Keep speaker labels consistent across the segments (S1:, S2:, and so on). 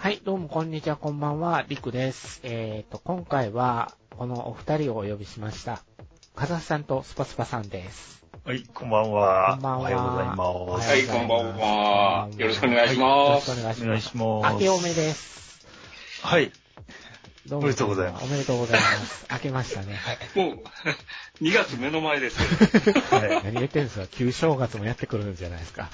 S1: はい、どうもこんにちは、こんばんは、りくです。えーと、今回は、このお二人をお呼びしました。かざさんとスパスパさんです。
S2: はい、こんばんは。
S1: こんばんは
S2: おはようございます。
S1: おは
S3: はい、こんばんは。よろしくお願いし
S1: よろ
S3: ます。
S1: しくお願い。します。明けおめです。
S2: はい。
S1: ど
S2: おめでとうございます
S1: おめでとうございます。明けましたね。
S3: もう、2月目の前ですけど。
S2: はい。
S1: 何言ってんですか旧正月もやってくるんじゃないですか。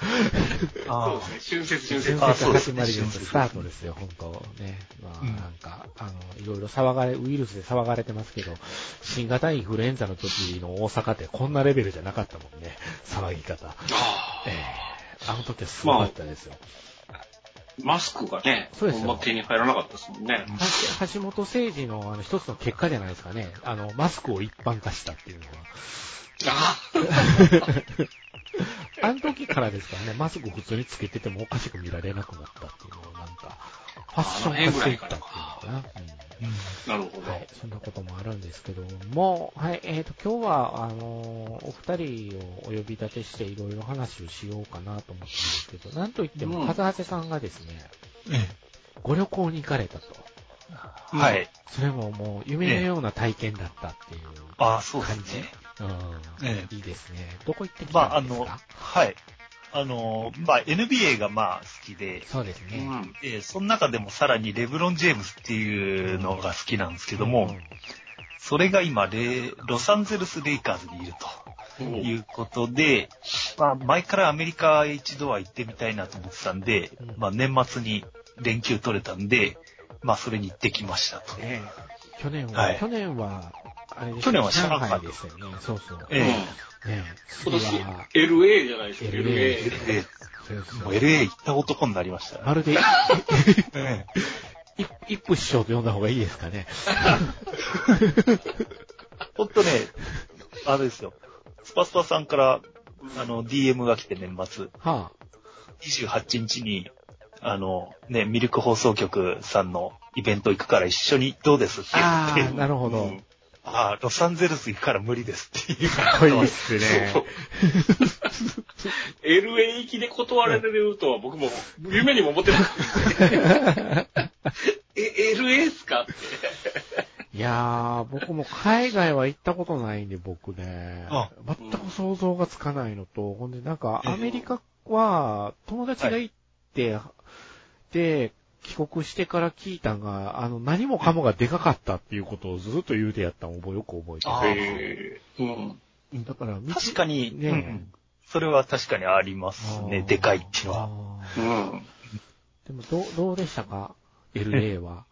S2: あ
S3: そうですね。春節、春節。
S1: 春節始まりです。
S2: 春節
S1: スタートですよ、本当ね。まあ、
S2: うん
S1: なんか、あの、いろいろ騒がれ、ウイルスで騒がれてますけど、新型インフルエンザの時の大阪ってこんなレベルじゃなかったもんね、騒ぎ方。
S3: あ
S1: ええあの時はすごかったですよ。
S3: ーマスクがね、
S1: そうです
S3: 手に入らなかったですもんね。
S1: は橋本誠二のあの一つの結果じゃないですかね。あの、マスクを一般化したっていうのは。
S3: あ
S1: あの時からですからね、マスク普通につけててもおかしく見られなくなったっていうのをなんか、ファッション化していったっていうのかな。うん
S3: なるほど。
S1: はい、そんなこともあるんですけども、はい、えっ、と、今日は、あのーお二人をお呼び立てしていろいろ話をしようかなと思ったんですけど、なんといっても、
S3: うん
S1: 風橋さんがですね、
S2: え
S1: ご旅行に行かれたと。
S2: えはい。
S1: それももう夢のような体験だったっていう
S2: ああ、そうで
S1: 感じ。
S2: すね。
S1: うん、
S2: ええ
S1: いいですね。どこ行ってき
S2: まあ、あの、
S1: たんですか、
S2: はい。あの、まあ、NBA がまあ好きで、
S1: そうですね。
S3: うん。
S2: えーその中でもさらにレブロン・ジェームスっていうのが好きなんですけども、
S1: うん
S2: それが今レ、ロサンゼルス・レイカーズにいるということで、まあ、前からアメリカへ一度は行ってみたいなと思ってたんで
S1: うん、
S2: まあ、年末に連休取れたんで、まあ、それに行ってきましたと。
S1: ね去年は、
S2: はい
S1: 去年は、
S2: 去年は上海
S1: ですよね。そうそう。
S2: ええ
S1: ね
S3: 今
S1: 次
S3: 年
S1: は、
S3: LA じゃないですか、
S1: LA
S3: LA。
S2: LA、
S1: そうそう
S2: もう LA 行った男になりましたね。
S1: まるで、
S2: え
S1: い一夫師匠と呼んだ方がいいですかね。
S2: ほんとね、あれですよ。スパスパさんから、あの、DM が来て年末、
S1: は
S2: 28日に、あの、ね、ミルク放送局さんのイベント行くから一緒にどうですって
S1: あ。
S2: 言って
S1: ああ、、なるほど。
S3: うん
S2: ああ、ロサンゼルス行くから無理ですっていう。
S1: かっこいいっすね。
S3: そう LA 行きで断られるとは僕も夢にも思ってなかった。え、LA っすかって。
S1: いやー、僕も海外は行ったことないんで、僕ね
S2: あ。
S1: 全く想像がつかないのと、ほんでなんか、
S2: ええ
S1: アメリカは、友達が行って、で、帰国してから聞いたんが、あの、何もかもがでかかったっていうことをずっと言うてやったのをよく覚えて
S2: あ
S1: る
S3: えーうん。
S1: だから、道
S2: 確かに、
S1: ね
S2: うんそれは確かにありますね。でかいっていうのは。
S1: は。
S3: うん。
S1: でも、どう、どうでしたか ?LA は。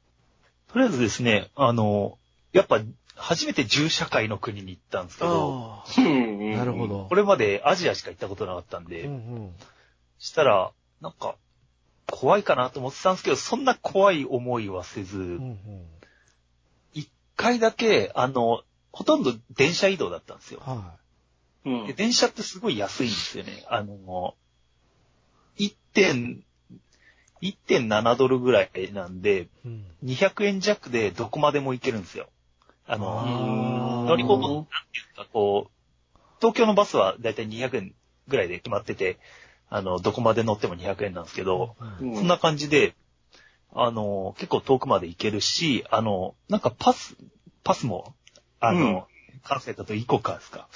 S2: とりあえずですね、あの、やっぱ、初めて銃社会の国に行ったんですけど、
S1: あ
S3: うん
S1: あ、なるほ。ど。
S2: これまでアジアしか行ったことなかったんで、
S1: うんうん。
S2: したら、なんか、怖いかなと思ってたんですけど、そんな怖い思いはせず。一回だけ、あの、ほとんど電車移動だったんですよ。
S1: は
S3: うん
S2: で。電車ってすごい安いんですよね。あの、1点、1.7ドルぐらいなんで、
S1: い。うん。
S2: 200円弱でどこまでも行けるんですよ。あ
S1: あ
S2: の、
S1: ー
S2: 乗り込む、なんていうか、こう、東京のバスはだいたい200円ぐらいで決まってて、あの、どこまで乗っても200円なんですけど、
S1: うん
S3: う
S2: そんな感じで、あの、結構遠くまで行けるし、あの、なんかパス、パスも、あの、関西だとイコカですか？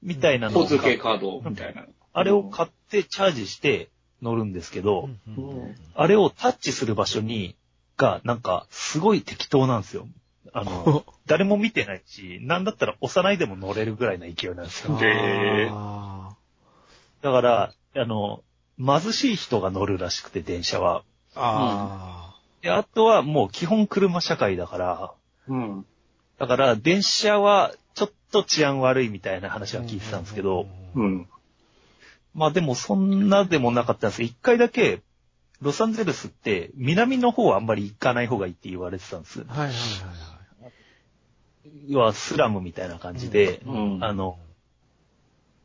S2: みたいなのを
S3: 交通
S2: 買
S3: 系カードみたいな。
S2: あれを買ってチャージして乗るんですけど、
S1: うん
S2: あれをタッチする場所に、が、なんか、すごい適当なんですよ。あの、誰も見てないし、なんだったら押さないでも乗れるぐらいの勢いなんですよ。
S3: へ
S2: だから、あの、貧しい人が乗るらしくて、電車は。
S1: ーあ
S2: で、あとはもう基本車社会だから、
S3: うん。
S2: だから電車はちょっと治安悪いみたいな話
S1: ー。
S2: は聞いてたんですけど、
S1: うん
S3: うん。
S2: まあでもそんなでもなかったんですけど、一回だけ、ロサンゼルスって南の方はあんまり行かない方がいいって言われてたんです。
S1: はいはいはい
S2: 要はスラムみたいな感じで、
S3: うん
S2: あの、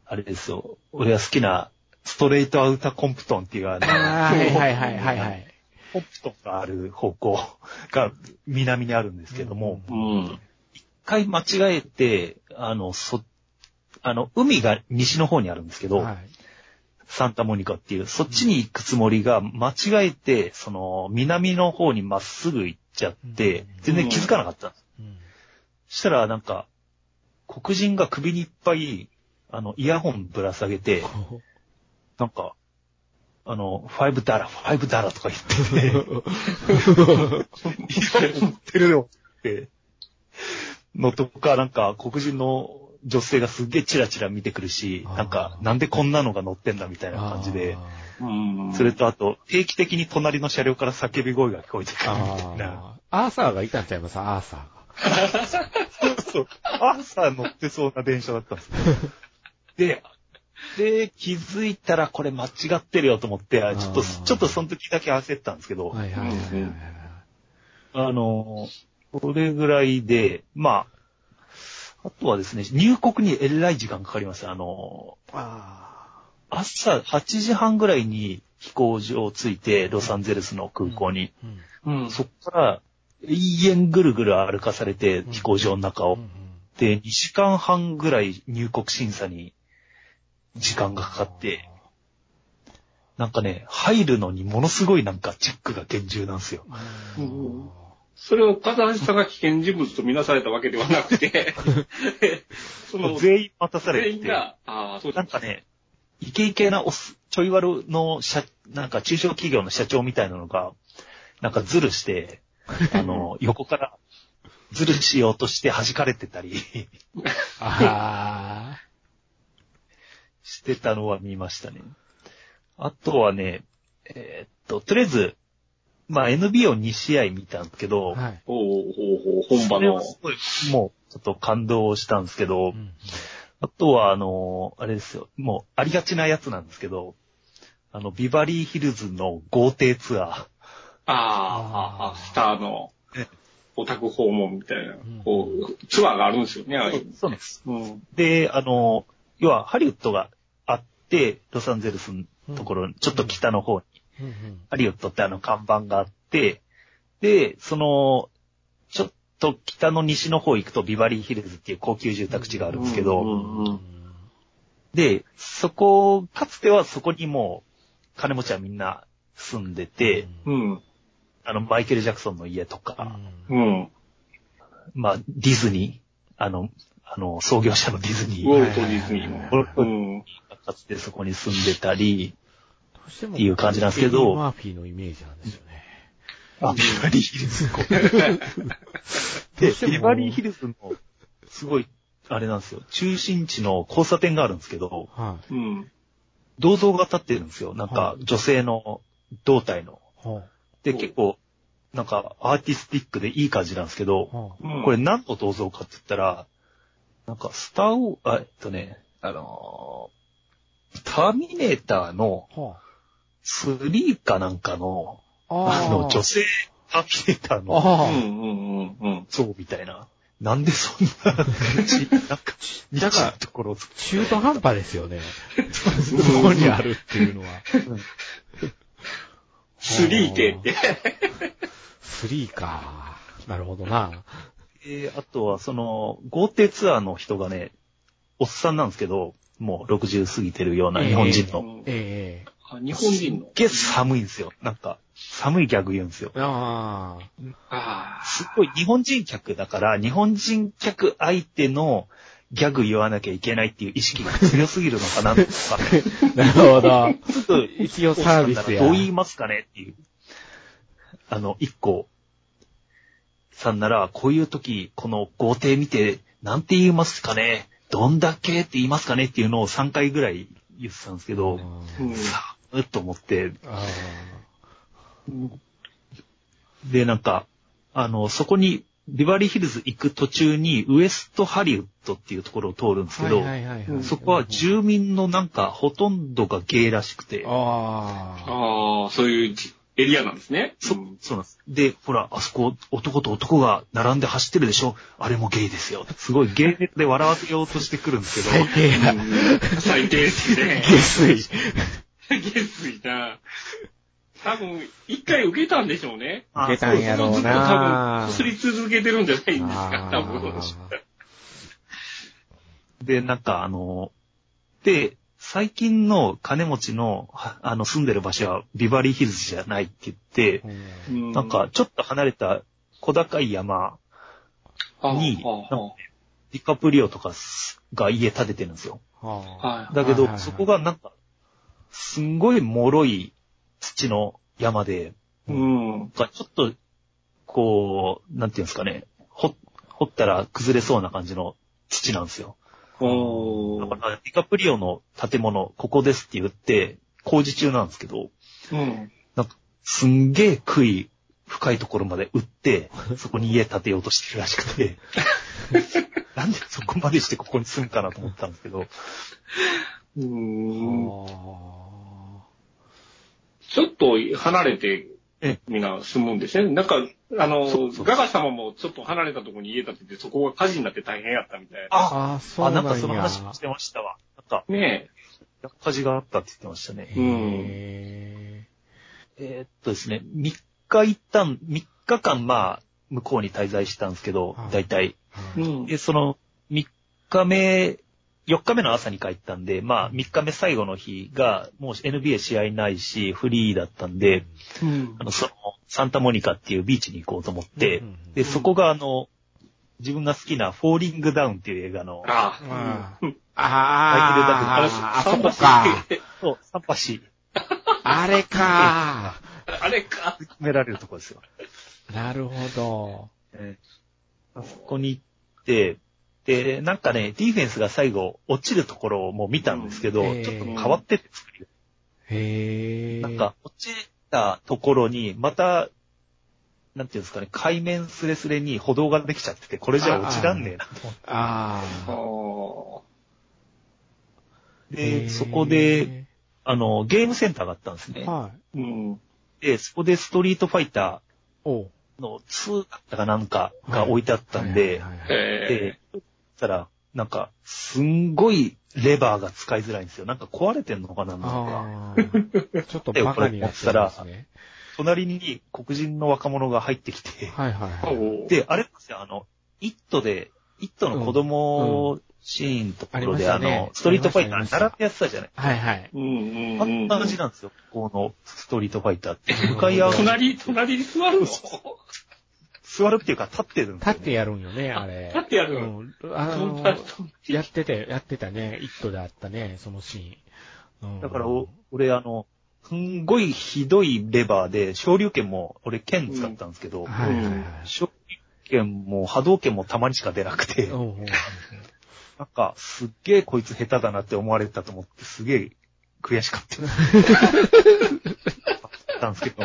S2: あれですよ、俺が好きなストレートアウターコンプトンっていうあの、
S1: はい。はいはいはいはいはい。
S2: コンプトンがある方向が南にあるんですけども、
S3: うん。
S2: 一回間違えて、あの、そ、あの、海が西の方にあるんですけど、
S1: はい。
S2: サンタモニカっていう、そっちに行くつもりが間違えて、その、南の方にまっすぐ行っちゃって
S1: うん、
S2: 全然気づかなかったんです。
S1: うん
S2: したら、なんか、黒人が首にいっぱい、あの、イヤホンぶら下げて、なんか、あの、ファイブダラ、ファイブダラとか言ってて、イヤホン持ってるよって、のとか、なんか、黒人の女性がすっげえチラチラ見てくるし、なんか、なんでこんなのが乗ってんだみたいな感じで、
S3: うん。
S2: それとあと、定期的に隣の車両から叫び声が聞こえてくるみたいな。
S1: ああ。アーサーがいたんちゃいます？アーサーが。
S2: そうそう。朝乗ってそうな電車だったんですね。で、で、気づいたらこれ間違ってるよと思って、あちょっと、ちょっとその時だけ焦ったんですけど、
S1: はいはいはいはいはい。
S2: あの、これぐらいで、まあ、あとはですね、入国にえらい時間かかりました。あの、
S1: あ
S2: 朝8時半ぐらいに飛行場着いて、ロサンゼルスの空港に。
S1: あ。うん。
S3: うん。
S2: そっから、永遠ぐるぐる歩かされて、
S1: ん
S2: 飛行場の中を。
S1: うん
S2: で、2時間半ぐらい入国審査に時間がかかって、なんかね、入るのにものすごいなんかチェックが厳重なんですよ。
S3: うん。それを風橋さんが危険人物とみなされたわけではなくて、その、
S2: 全員待たされて、
S3: 全員が、ああ、そう
S2: なんかね、イケイケなおす、ちょい悪の社、なんか中小企業の社長みたいなのが、なんかズルして、あの、横からズルしようとして弾かれてたり。
S1: あ
S2: してたのは見ましたね。あとはね、えーっと、とりあえず、まあ NBA を2試合見たんですけ
S1: あ。
S2: ど、
S1: はい。
S3: おうおうおう本場の。
S2: すごい、もう、ちょっと感動したんですけど、
S1: うん
S2: あとは、あの、あれですよ、もう、ありがちなやつなんですけど、あの、ビバリーヒルズの豪邸ツアー。
S3: ああ、あスターの
S2: え
S3: オタク訪問みたいな
S1: ん、
S3: こう、ツアーがあるんですよね、ああいう
S2: そうなんです。
S3: うん。
S2: で、あの、要は、ハリウッドがあって、ロサンゼルスのところ、ちょっと北の方に、
S1: うんうん
S2: ハリウッドってあの看板があって、で、その、ちょっと北の西の方行くとビバリーヒルズっていう高級住宅地があるんですけど、
S3: うんうん
S2: で、そこ、かつてはそこにもう、金持ちはみんな住んでて、
S3: うん。
S2: あの、マイケル・ジャクソンの家とか、
S3: うん。
S2: まあ、ディズニー、あの、あの、創業者のディズニー
S3: ウォルト・ディズニー
S2: ウォルト
S3: も。うん。
S2: がかつてそこに住んでたり、っていう感じなんですけど
S1: マーフィーのイメージなんですよね。
S2: あ、ビバリーヒルズ でビバリーヒルズの、すごい、あれなんですよ。中心地の交差点があるんですけど、
S1: は
S3: うん。
S2: 銅像が立ってるんですよ。なん
S1: は
S2: か、女性の胴体の。
S1: い。は
S2: で、
S3: うん
S2: 結構、なんか、アーティスティックでいい感じなんですけど、
S1: あは
S3: うん
S2: これ何の銅像かって言ったら、なんか、スターウォー、あ、えっとね、あのーターミネーターの
S1: あ。は
S2: 3かなんかの、
S1: あ。
S2: あの、女性ターミネーターの
S3: うん
S1: ああ。
S3: うんうんうん。
S2: 像みたいな。なんでそんな感じ、なんか、未知のところ
S1: 中途半端ですよね。そこにあるっていうのは。
S3: 3K って。
S1: 3か。なるほどな。
S2: て、あとは、その、豪邸ツアーの人がね、おっさんなんですけど、もう60過ぎてるような日本人の。
S3: うん
S1: ええ
S3: あ日本人の？
S2: すっげえ寒いんですよ。なんか、寒いギャグ言うんですよ。
S1: あ
S3: ああ。
S2: すっごい日本人客だから、日本人客相手のギャグ言わなきゃいけないっていう意識が強すぎるのかなとか、
S1: あ。なるほど。
S2: ちょっと
S1: 一応サービスや
S2: どう言いますかねっていう。あの、一個、さんなら、こういう時、この豪邸見て、なんて言いますかね。どんだけって言いますかねっていうのを3回ぐらい言ってたんですけど、
S3: うん。
S2: さあ、うっと思って、
S1: あ
S2: で、なんか、あの、そこに、ビバリーヒルズ行く途中に、ウエストハリウッドっていうところを通るんですけど、
S1: はいはいはいはい。
S2: そこは住民のなんか、ほとんどがゲイらしくて、
S1: ああ。
S3: ああ、そういうじエリアなんですね。
S2: そ
S3: うん
S2: そうなんです。で、ほら、あそこ、男と男が並んで走ってるでしょあれもゲイですよ。すごいゲイで笑わせようとしてくるんですけど、
S1: 最低や。
S3: うん最低ですね。
S1: 下水。
S3: 下水な。多分、一回受けたんでしょうね。
S2: あ
S1: 受けたんやろう
S3: ずっと多
S1: な
S3: 分、こすり続けてるんじゃないんですか、
S1: あ
S3: 多分。
S1: ー
S2: で、なんかあの、で、最近の金持ちの、はあの、住んでる場所はビバリーヒルズじゃないって言って、
S1: うん。
S3: う
S2: なんか、ちょっと離れた小高い山にディカプリオとかすが家建ててるんですよ。だけど、そこがなんか、すんごい脆い土の山で、ちょっと、こう、なんていうんですかね、掘掘ったら崩れそうな感じの土なんですよ。
S3: おー
S2: だから、ディカプリオの建物、ここですって言って、工事中なんですけど、
S3: うん。
S2: なんか、すんげえ杭い深いところまで売って、そこに家建てようとしてるらしくて、なんでそこまでしてここに住むかなと思ったんですけど、
S3: う
S1: あ
S3: ん。
S1: あ
S3: ちょっと離れて
S2: え、
S3: みんな住むんですね。なんか、あのガガ様もちょっと離れたところに家建てて、そこが火事になって大変やったみたいな。
S2: あ、
S1: ああ、そう
S2: あ、
S1: なや。
S2: なんんかその話もしてましたわ。なんか、
S3: ね
S2: 火事があったって言ってましたね。
S1: へ
S2: えーっとですね、3日一旦、3日間まあ、向こうに滞在したんですけど
S1: はい、
S2: 大体。
S3: え。う
S1: ー
S3: ん。
S2: で、その、3日目、4日目の朝に帰ったんで、まあ、3日目最後の日が、もう NBA 試合ないし、フリーだったんで、
S3: うん
S2: あの、その、サンタモニカっていうビーチに行こうと思って
S1: うんうんうん、
S2: で、そこがあの、自分が好きなフォーリングダウンっていう映画の、
S3: あ
S1: あ
S3: うん
S1: ああ、あそこか。
S2: そう、サンパシ
S1: あれか。
S3: あれか。
S2: 決められるところですよ。
S1: なるほど。
S2: えーあそこに行って、で、なんかね、ディフェンスが最後落ちるところも見たんですけど、
S1: うん
S2: ちょっと変わってて作りが
S1: へえ。
S2: なんか、落ちたところに、また、なんていうんですかね、海面スレスレに歩道ができちゃってて、これじゃ落ちらんねえなと思って。
S1: あ
S3: あ。
S2: で、そこで、、あの、ゲームセンターがあったんですね。
S1: は
S3: うん。
S2: で、そこでストリートファイターの2だったかなんかが置いてあったんで、で、そしたら、なんか、すんごいレバーが使いづらいんですよ。なんか壊れてんのかななんか。
S1: ああ。ちょっとバカになってるんですね。
S2: 隣に黒人の若者が入ってきて、
S1: はいはい
S3: え。
S1: はい。
S2: で、あれですよ、あの、イットで、イットの子供シーンのところで、あ
S1: ありましたね
S2: の、ストリートファイター習ってやってたじゃない。
S1: はいはい。
S3: うんうん
S2: あ
S3: うんん。
S2: な感じなんですよ、このストリートファイターって。向かい合う。
S3: 隣、隣に座るの？
S2: 座るっていうか立ってるんですよ、ね。
S1: 立ってやるんよね、あれ。
S3: 立ってやる
S1: うん。あのやってて、やってたね。イットであったね、そのシーン。うん
S2: だからお、俺あの、すんごいひどいレバーで、昇竜拳も、俺剣使ったんですけど、
S1: はいはいはい。
S2: 昇竜拳も波動拳もたまにしか出なくて、なんか、すっげえこいつ下手だなって思われたと思って、すげえ悔しかった。たんですけど。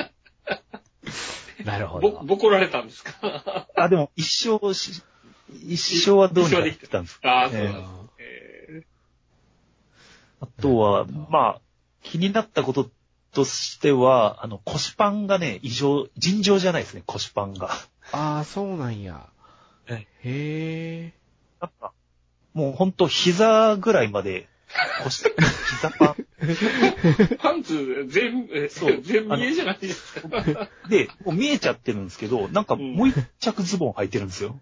S1: なるほ
S3: ぼ、
S1: ど。
S3: ボコられたんですか？
S2: あ、でも一生し、一生はどうにかできてたんです。
S3: ああ、そう
S2: ええ
S3: なんです。え
S2: あとは、まあ、気になったこととしては、あの、腰パンがね、異常、尋常じゃないですね、腰パンが。
S1: ああ、そうなんや。
S2: え
S1: へえ。
S2: なんか、もうほんと膝ぐらいまで、腰、膝パン。
S3: ー パンツ全、え
S2: そう
S3: 全見えじゃないですか。
S2: で、もう見えちゃってるんですけど、なんかもう一着ズボン履いてるんですよ。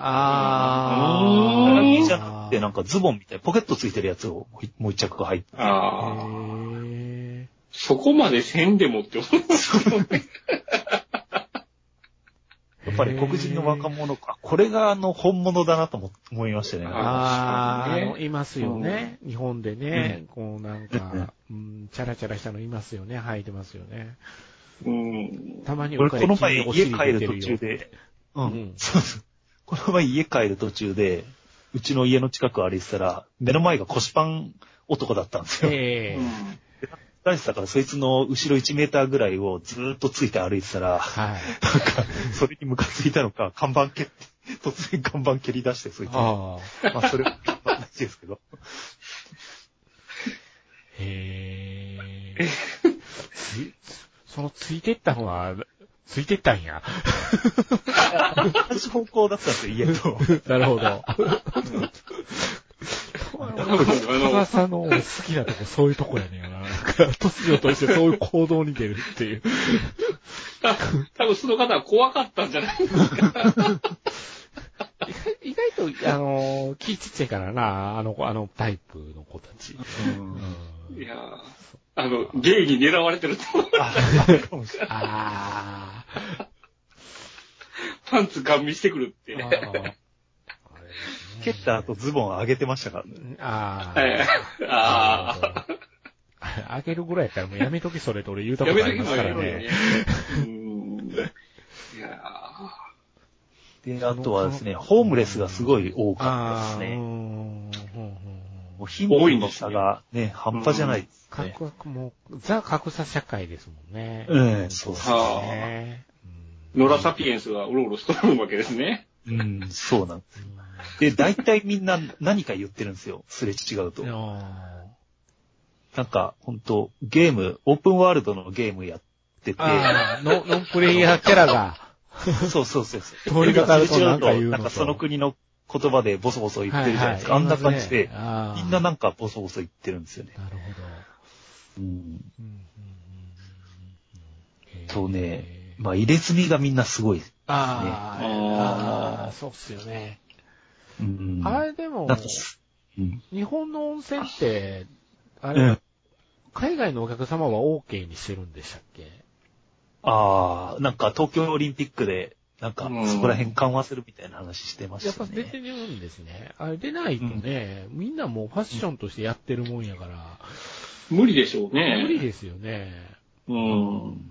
S1: あ
S3: うん
S1: あ。
S2: 見えじゃなくて、なんかズボンみたい、ポケットついてるやつをもう一着が入って。
S3: ああ。
S1: へえ。
S3: そこまでせんでもって思う
S2: ぱり黒人の若者か、これがあの本物だなと思思いましたね。
S1: ああ、あ
S3: ね
S1: の、いますよね。日本でね、こうなんか、うん、チャラチャラしたのいますよね。履いてますよね。
S3: うん。
S1: たまに
S2: 俺この前
S1: お
S2: 家帰る途中で、う
S1: うん
S2: ん、そうそう。この前家帰る途中で、うちの家の近く歩いてたら、目の前が腰パン男だったんですよ。
S1: ええ
S2: 大地だからそいつの後ろ1メーターぐらいをずーっとついて歩いてたら、
S1: はい。
S2: なんか、それにムカついたのか、看板蹴って、突然看板蹴り出して、そいつ。ま
S1: ああ。
S2: あ、それは、まあ、ですけど。
S1: へえ。つそのついてったのは、ついてったんや。
S2: 同じ方向だったんですよ、家と。
S1: なるほど。
S3: あ
S1: 加
S3: の
S1: 賀さんの好きなとこそういうとこやねんな。突如としてそういう行動に出るっていう。
S3: 多分その方は怖かったんじゃない？ですか。
S1: 意外と、あの、気ちっちゃいからな、あの子、あのタイプの子たち。
S3: いやーあの、ゲイに狙われてると思う。
S1: あ
S3: パンツガン見してくるって。
S2: 蹴った後ズボン上げてましたからね。
S1: あー。
S3: ああ。
S1: あ。あげるぐらいやったらもうやめときそれと俺言うた
S3: や
S1: ことあ
S3: めときも
S1: りますから
S3: やめろよね
S1: ね。。
S3: うん。いや
S2: で、あとはですね、ホームレスがすごい多かったですね。もう貧富の差がね、半端じゃないですね。
S1: 格差もう、ザ格差社会ですもんね。
S2: うんそう
S1: です
S3: はあ
S1: ね。
S3: ーノラサピエンスがうろうろしとるわけですね。
S2: うん、そうなんです。で、大体みんな何か言ってるんですよ。すれ違うとなんか、本当ゲーム、オープンワールドのゲームやってて、
S1: ノノンプレイヤーキャラが、
S2: そうそうそうそう。
S1: 通りがかるとなんか言うのと
S2: なんかその国の言葉でボソボソ言ってるじゃないですか。あんな感じで、みんななんかボソボソ言ってるんですよね。
S1: なるほど。
S2: うん。そうね、まあ入れ墨がみんなすごい。
S1: あー
S3: あー
S1: あー、そうっすよね。
S2: うん。
S1: あれでも。日本の温泉って、あれ
S2: うん、
S1: 海外のお客様は OK にしてるんでしたっけ？
S2: ああ、なんか東京オリンピックで、なんか
S3: うん
S2: そこら辺緩和するみたいな話してました
S1: やっぱ出て
S2: ね。
S1: るんですね。あれ出ないとね、みんなもうファッションとしてやってるもんやから、
S3: 無理でしょうね。
S1: 無理ですよね。
S3: うん。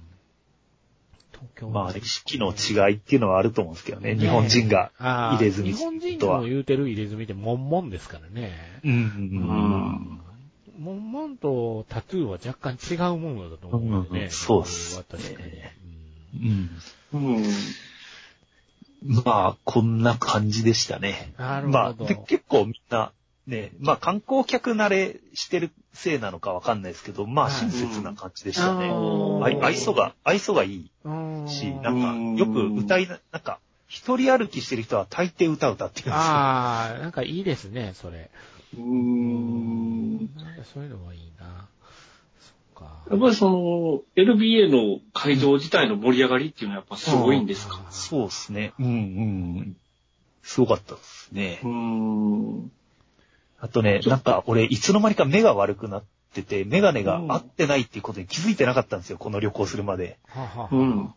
S2: まあ、四季の違いっていうのはあると思うんですけどね。日本人が入れ墨
S1: 日本人
S2: とは
S1: の。言うてる入れ墨ってモンモンですからね。
S2: うんうん
S3: う
S2: うん。
S3: ん。
S1: モンモンとタトゥーは若干違うものだと思うんでね。
S2: うんうんそうっすね
S1: 確かに。
S2: うん
S3: うん。
S2: まあ、こんな感じでしたね。
S1: うんなる
S2: まあ、
S1: ほど。
S2: で結構みんな、ね、まあ観光客慣れしてるせいなのかわかんないですけど、まあ
S1: はい
S2: 親切な感じでしたね。
S1: あー
S2: あい愛想が、愛想がいい
S1: うん
S2: し、なんか、よく歌いな、なんか、一人歩きしてる人は大抵歌歌ってるんですよ。
S1: ああ、なんかいいですね、それ。
S3: うん。
S1: なんかそういうのはいいな。そっか。
S3: やっぱりその、LBA の会場自体の盛り上がりっていうのはやっぱすごいんですか？
S2: そうですね。うんうん。すごかったですね
S3: う。ん。
S2: あとね、なんか俺、いつの間にか目が悪くなってて、メガネが合ってないっていうことに気づいてなかったんですよ、この旅行するまで。
S1: ははは
S3: うん。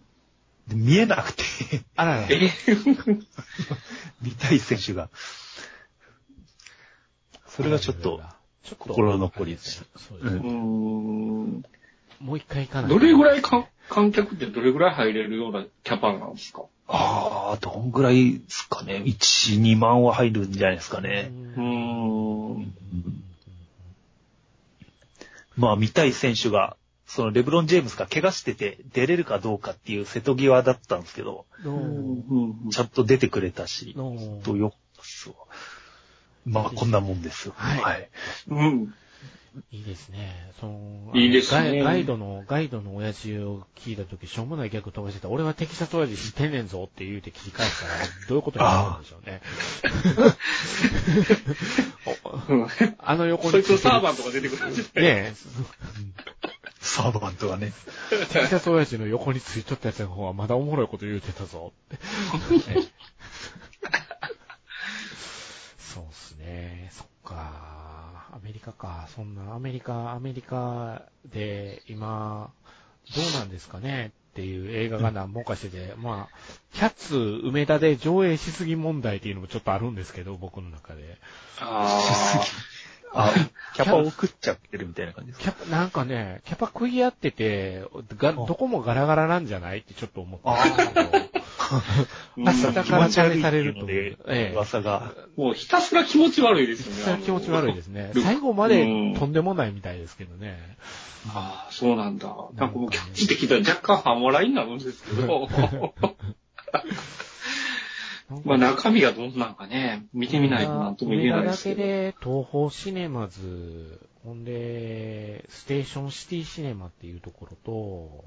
S2: で見えなくて、
S1: あらら。
S3: え
S2: 見たい選手が。それがちょっと、
S1: ちょっと
S2: 心残りでした。
S1: ね。
S3: うん。
S1: もう一回行かない。
S3: どれぐらいか観客ってどれぐらい入れるようなキャパなんですか？
S2: ああ、どんぐらいですかね。1、2万は入るんじゃないですかね。
S3: う
S1: うん
S3: ん。
S2: まあ見たい選手が、そのレブロン・ジェームスが怪我してて出れるかどうかっていう瀬戸際だったんですけど、ちゃんと出てくれたし、とよかったっすわ。まあこんなもんですよ。
S1: はい。
S3: うん。
S1: いいですね。その、
S3: いいですね
S1: ガイドの、ガイドの親父を聞いたとき、しょうもない逆飛ばしてた。俺はテキサス親父知ってんねんぞって言うて聞き返したら、どういうことになるんでしょうね。
S3: うん
S1: あの横に
S3: そいつのサー
S1: バ
S3: バンとか出てくるんじゃない
S1: ね
S2: サーバントがね。
S1: え、テキサス親父の横についとったやつの方はまだおもろいこと言うてたぞ そうっすね。そっか。アメリカか。そんな、アメリカ、アメリカで今、どうなんですかね？っていう映画が何本かしてて、まあ、キャッツ梅田で上映しすぎ問題っていうのもちょっとあるんですけど、僕の中で。
S3: あ
S2: あ、キャパを食っちゃってるみたいな感じですか？
S1: キャパ、なんかね、キャパ食い合ってて、が、どこもガラガラなんじゃない？ってちょっと思ったんですけど。
S3: あ。
S1: 明日から
S2: 気持ち悪いって
S1: されると
S2: いう噂が。
S3: もうひたすら気持ち悪いですよね。
S1: それは気持ち悪いですね。
S3: うん
S1: 最後までとんでもないみたいですけどね。
S3: ああ、そうなんだ。なんかもうキャッチできたら若干半笑いになるんですけど。まあ中身がどんなんかね、見てみないとなんとも言えないですけど。
S1: だけで東宝シネマズ、ほんで、ステーションシティシネマっていうところと、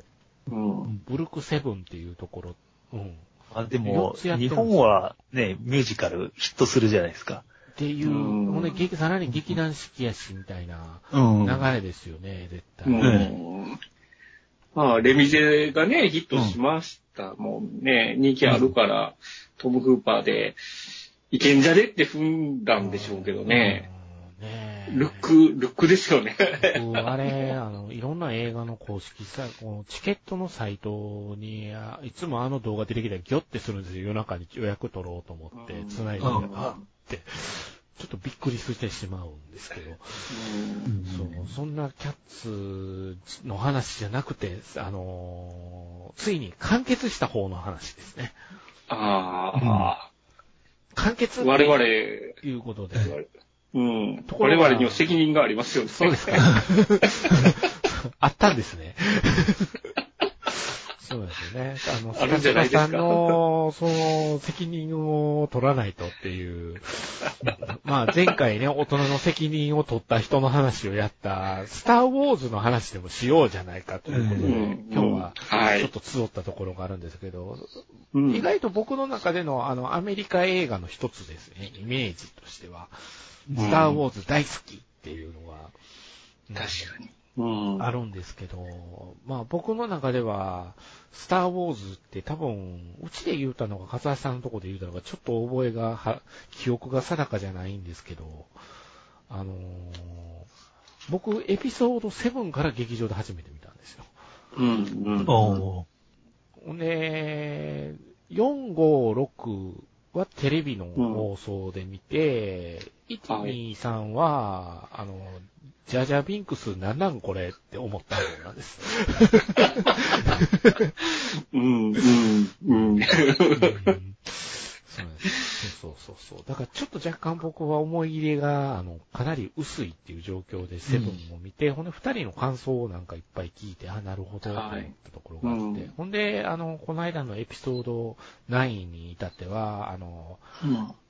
S3: うん。
S1: ブルクセブンっていうところ、うん。
S2: あでも日本はね、ミュージカルヒットするじゃないですか。
S1: っていう、
S3: うん
S1: ほんで、劇さらに劇団四季やしみたいな
S2: うん
S1: 流れですよね、絶対。
S3: うんまあ、レミゼがね、ヒットしましたもんね。人気あるから、トム・フーパーでいけんじゃねって踏んだんでしょうけどね。
S1: うん。ねえ
S3: ルック、ルックですよね。
S1: 僕あれ、あの、いろんな映画の公式さ、こうチケットのサイトに、あいつもあの動画出てきたらギョってするんですよ。夜中に予約取ろうと思って
S3: う、ん
S1: 繋いで、
S2: うん
S1: あって、ちょっとびっくりしてしまうんですけど、
S3: うん
S1: そう、そんなキャッツの話じゃなくて、あのーついに完結した方の話ですね。
S3: あ
S1: 完結
S3: あ、我々、
S1: ということで。
S3: うん。我々には責任がありますよね。
S1: そうですか。あったんですね。そうですよね。あの、
S3: あるんじゃないですか
S1: さんの、その、責任を取らないとっていう。まあ、前回ね、大人の責任を取った人の話をやった、スター・ウォーズの話でもしようじゃないかということで、
S3: うん
S1: 今日は、
S3: はい。
S1: ちょっと集ったところがあるんですけど、
S3: うん
S1: 意外と僕の中での、あの、アメリカ映画の一つですね、イメージとしては、スター・ウォーズ大好きっていうのが、うん
S3: 確かに。うん。
S1: あるんですけど、まあ僕の中では、スター・ウォーズって多分、うちで言うたのが、笠橋さんのとこで言うたのが、ちょっと覚えがは、記憶が定かじゃないんですけど、あのー僕、エピソード7から劇場で初めて見たんですよ。
S3: うん。うん。
S2: お
S1: ほんで、4、5、6はテレビの放送で見て、1、
S3: はい
S1: 2、3は、あの、ジャジャビンクスなんなんこれって思った方なんです。
S3: うん。うん。うん。
S1: そうそうそうそう。だからちょっと若干僕は思い入れが、あの、かなり薄いっていう状況でセブンを見て、ほんで二人の感想をなんかいっぱい聞いて、あ、なるほど、と思ったところがあって、
S3: はいうん。
S1: ほんで、あの、この間のエピソード9に至っては、あの、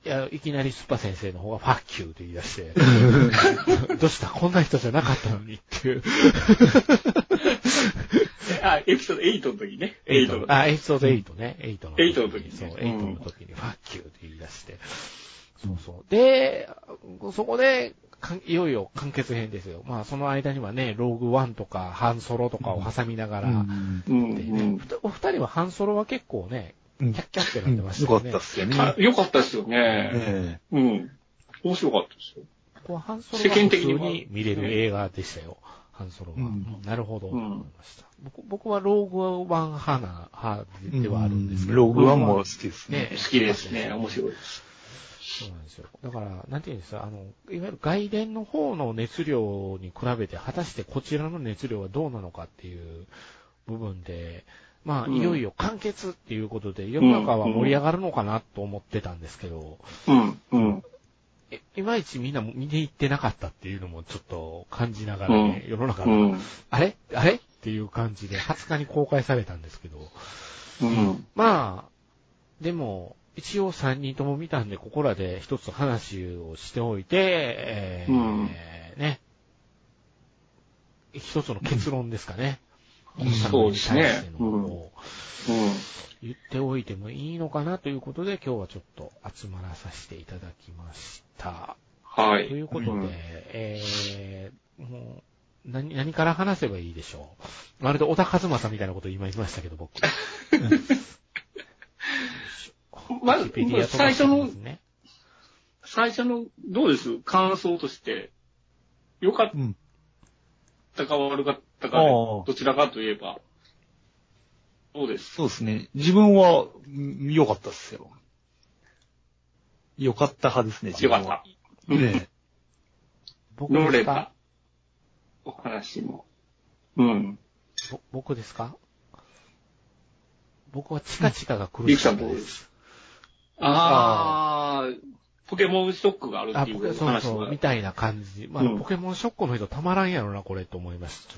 S1: いや、いきなりスッパ先生の方が fuck youって言い出して、どうした？こんな人じゃなかったのにっていう。
S3: あ、エピソード8の時ね。8の時。
S1: あ、エピソード8ね。8の時に。
S3: 8の時ね
S1: そう、
S3: うん
S1: 8の時にファッキューって言い出して。そうそう。で、そこで、いよいよ完結編ですよ。まあ、その間にはね、ローグワンとか、ハンソロとかを挟みながら、
S2: うん
S1: お二人はハンソロは結構ね、
S2: うん
S1: キャッキャってなってましたよね。
S2: よかったっすよね。
S3: あよかったですよね。
S2: え
S3: うん。面白かったですよ。
S1: ここはハンソロは普通
S3: 世間的に
S1: 見れる映画でしたよ。ハンソロは。
S2: うん
S1: なるほど、と
S3: うん
S1: 思いました。僕僕はローグワン派な、派
S2: え
S1: ではあるんですけど。
S2: ローグワンも好きですね。
S1: ね
S3: 好きですね。面白いです。
S1: そうなんですよ。だから、なんていうんですか、あの、いわゆる外伝の方の熱量に比べて、果たしてこちらの熱量はどうなのかっていう部分で、まあ、
S3: うん
S1: いよいよ完結っていうことで、世の中は盛り上がるのかなと思ってたんですけど、
S3: うん。うん。
S1: えいまいちみんな見に行ってなかったっていうのもちょっと感じながらね、
S3: うん
S1: 世の中が、
S3: うん。
S1: あれ？あれ？っていう感じで20日に公開されたんですけど、
S3: うん。
S1: まあ、でも、一応3人とも見たんで、ここらで一つ話をしておいて、えー
S3: うん
S1: ね、一つの結論ですかね。
S3: そうですねうん
S1: を
S3: うん。
S1: 言っておいてもいいのかなということで、今日はちょっと集まらさせていただきました。
S3: はい。
S1: ということで、
S3: ん
S1: えー、もう、何、何から話せばいいでしょう。まるで小田和正みたいなこと今言いましたけど、僕。
S3: まず
S1: ウィキペディア飛ばしてますね
S3: 最初の、どうです？感想として。良かっ
S2: うん。
S3: たか悪かったかで、
S2: ああ
S3: どちらかといえば。どうです
S2: そうですね。自分は、うん良かったっすよ。良かった派ですね、自
S3: 良かっ
S2: 分は。
S3: た。
S2: ね
S1: 僕ですか？
S3: お話も。うん。
S1: ぼ僕ですか？僕はチカチカが苦しかったで。
S3: どうです？すあー、ポケモンショックがある
S1: あ、
S3: っていう
S1: ポケそうそう、み。たいな感じ。まあ、
S3: うん
S1: ポケモンショックの人たまらんやろな、これ、と思いました。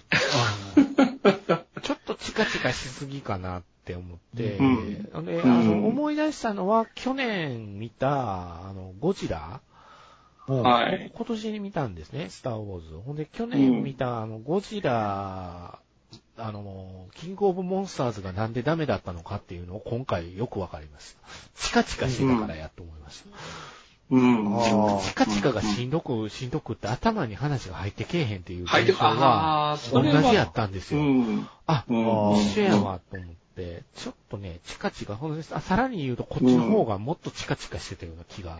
S1: ちょっとチカチカしすぎかなって思って、
S3: うん
S1: で、あ
S3: うん
S1: の、思い出したのは、去年見た、あの、ゴジラを
S3: はい。
S1: 今年に見たんですね、スターウォーズ。ほんで、去年見た、あの、ゴジラ、あの、キングオブモンスターズがなんでダメだったのかっていうのを今回よくわかりました。チカチカしてたからやと思いました。
S3: うん。
S1: チカチカがしんどく、しんどくって頭に話が入ってけえへんっていう
S3: 入って
S1: 現象が同じやったんです
S3: う
S1: よ。
S3: ん。
S1: あ、
S3: うん
S1: 一緒やわと思って。ちょっとね、チカチカ、ほんとにあさらに言うとこっちの方がもっとチカチカしてたような気が。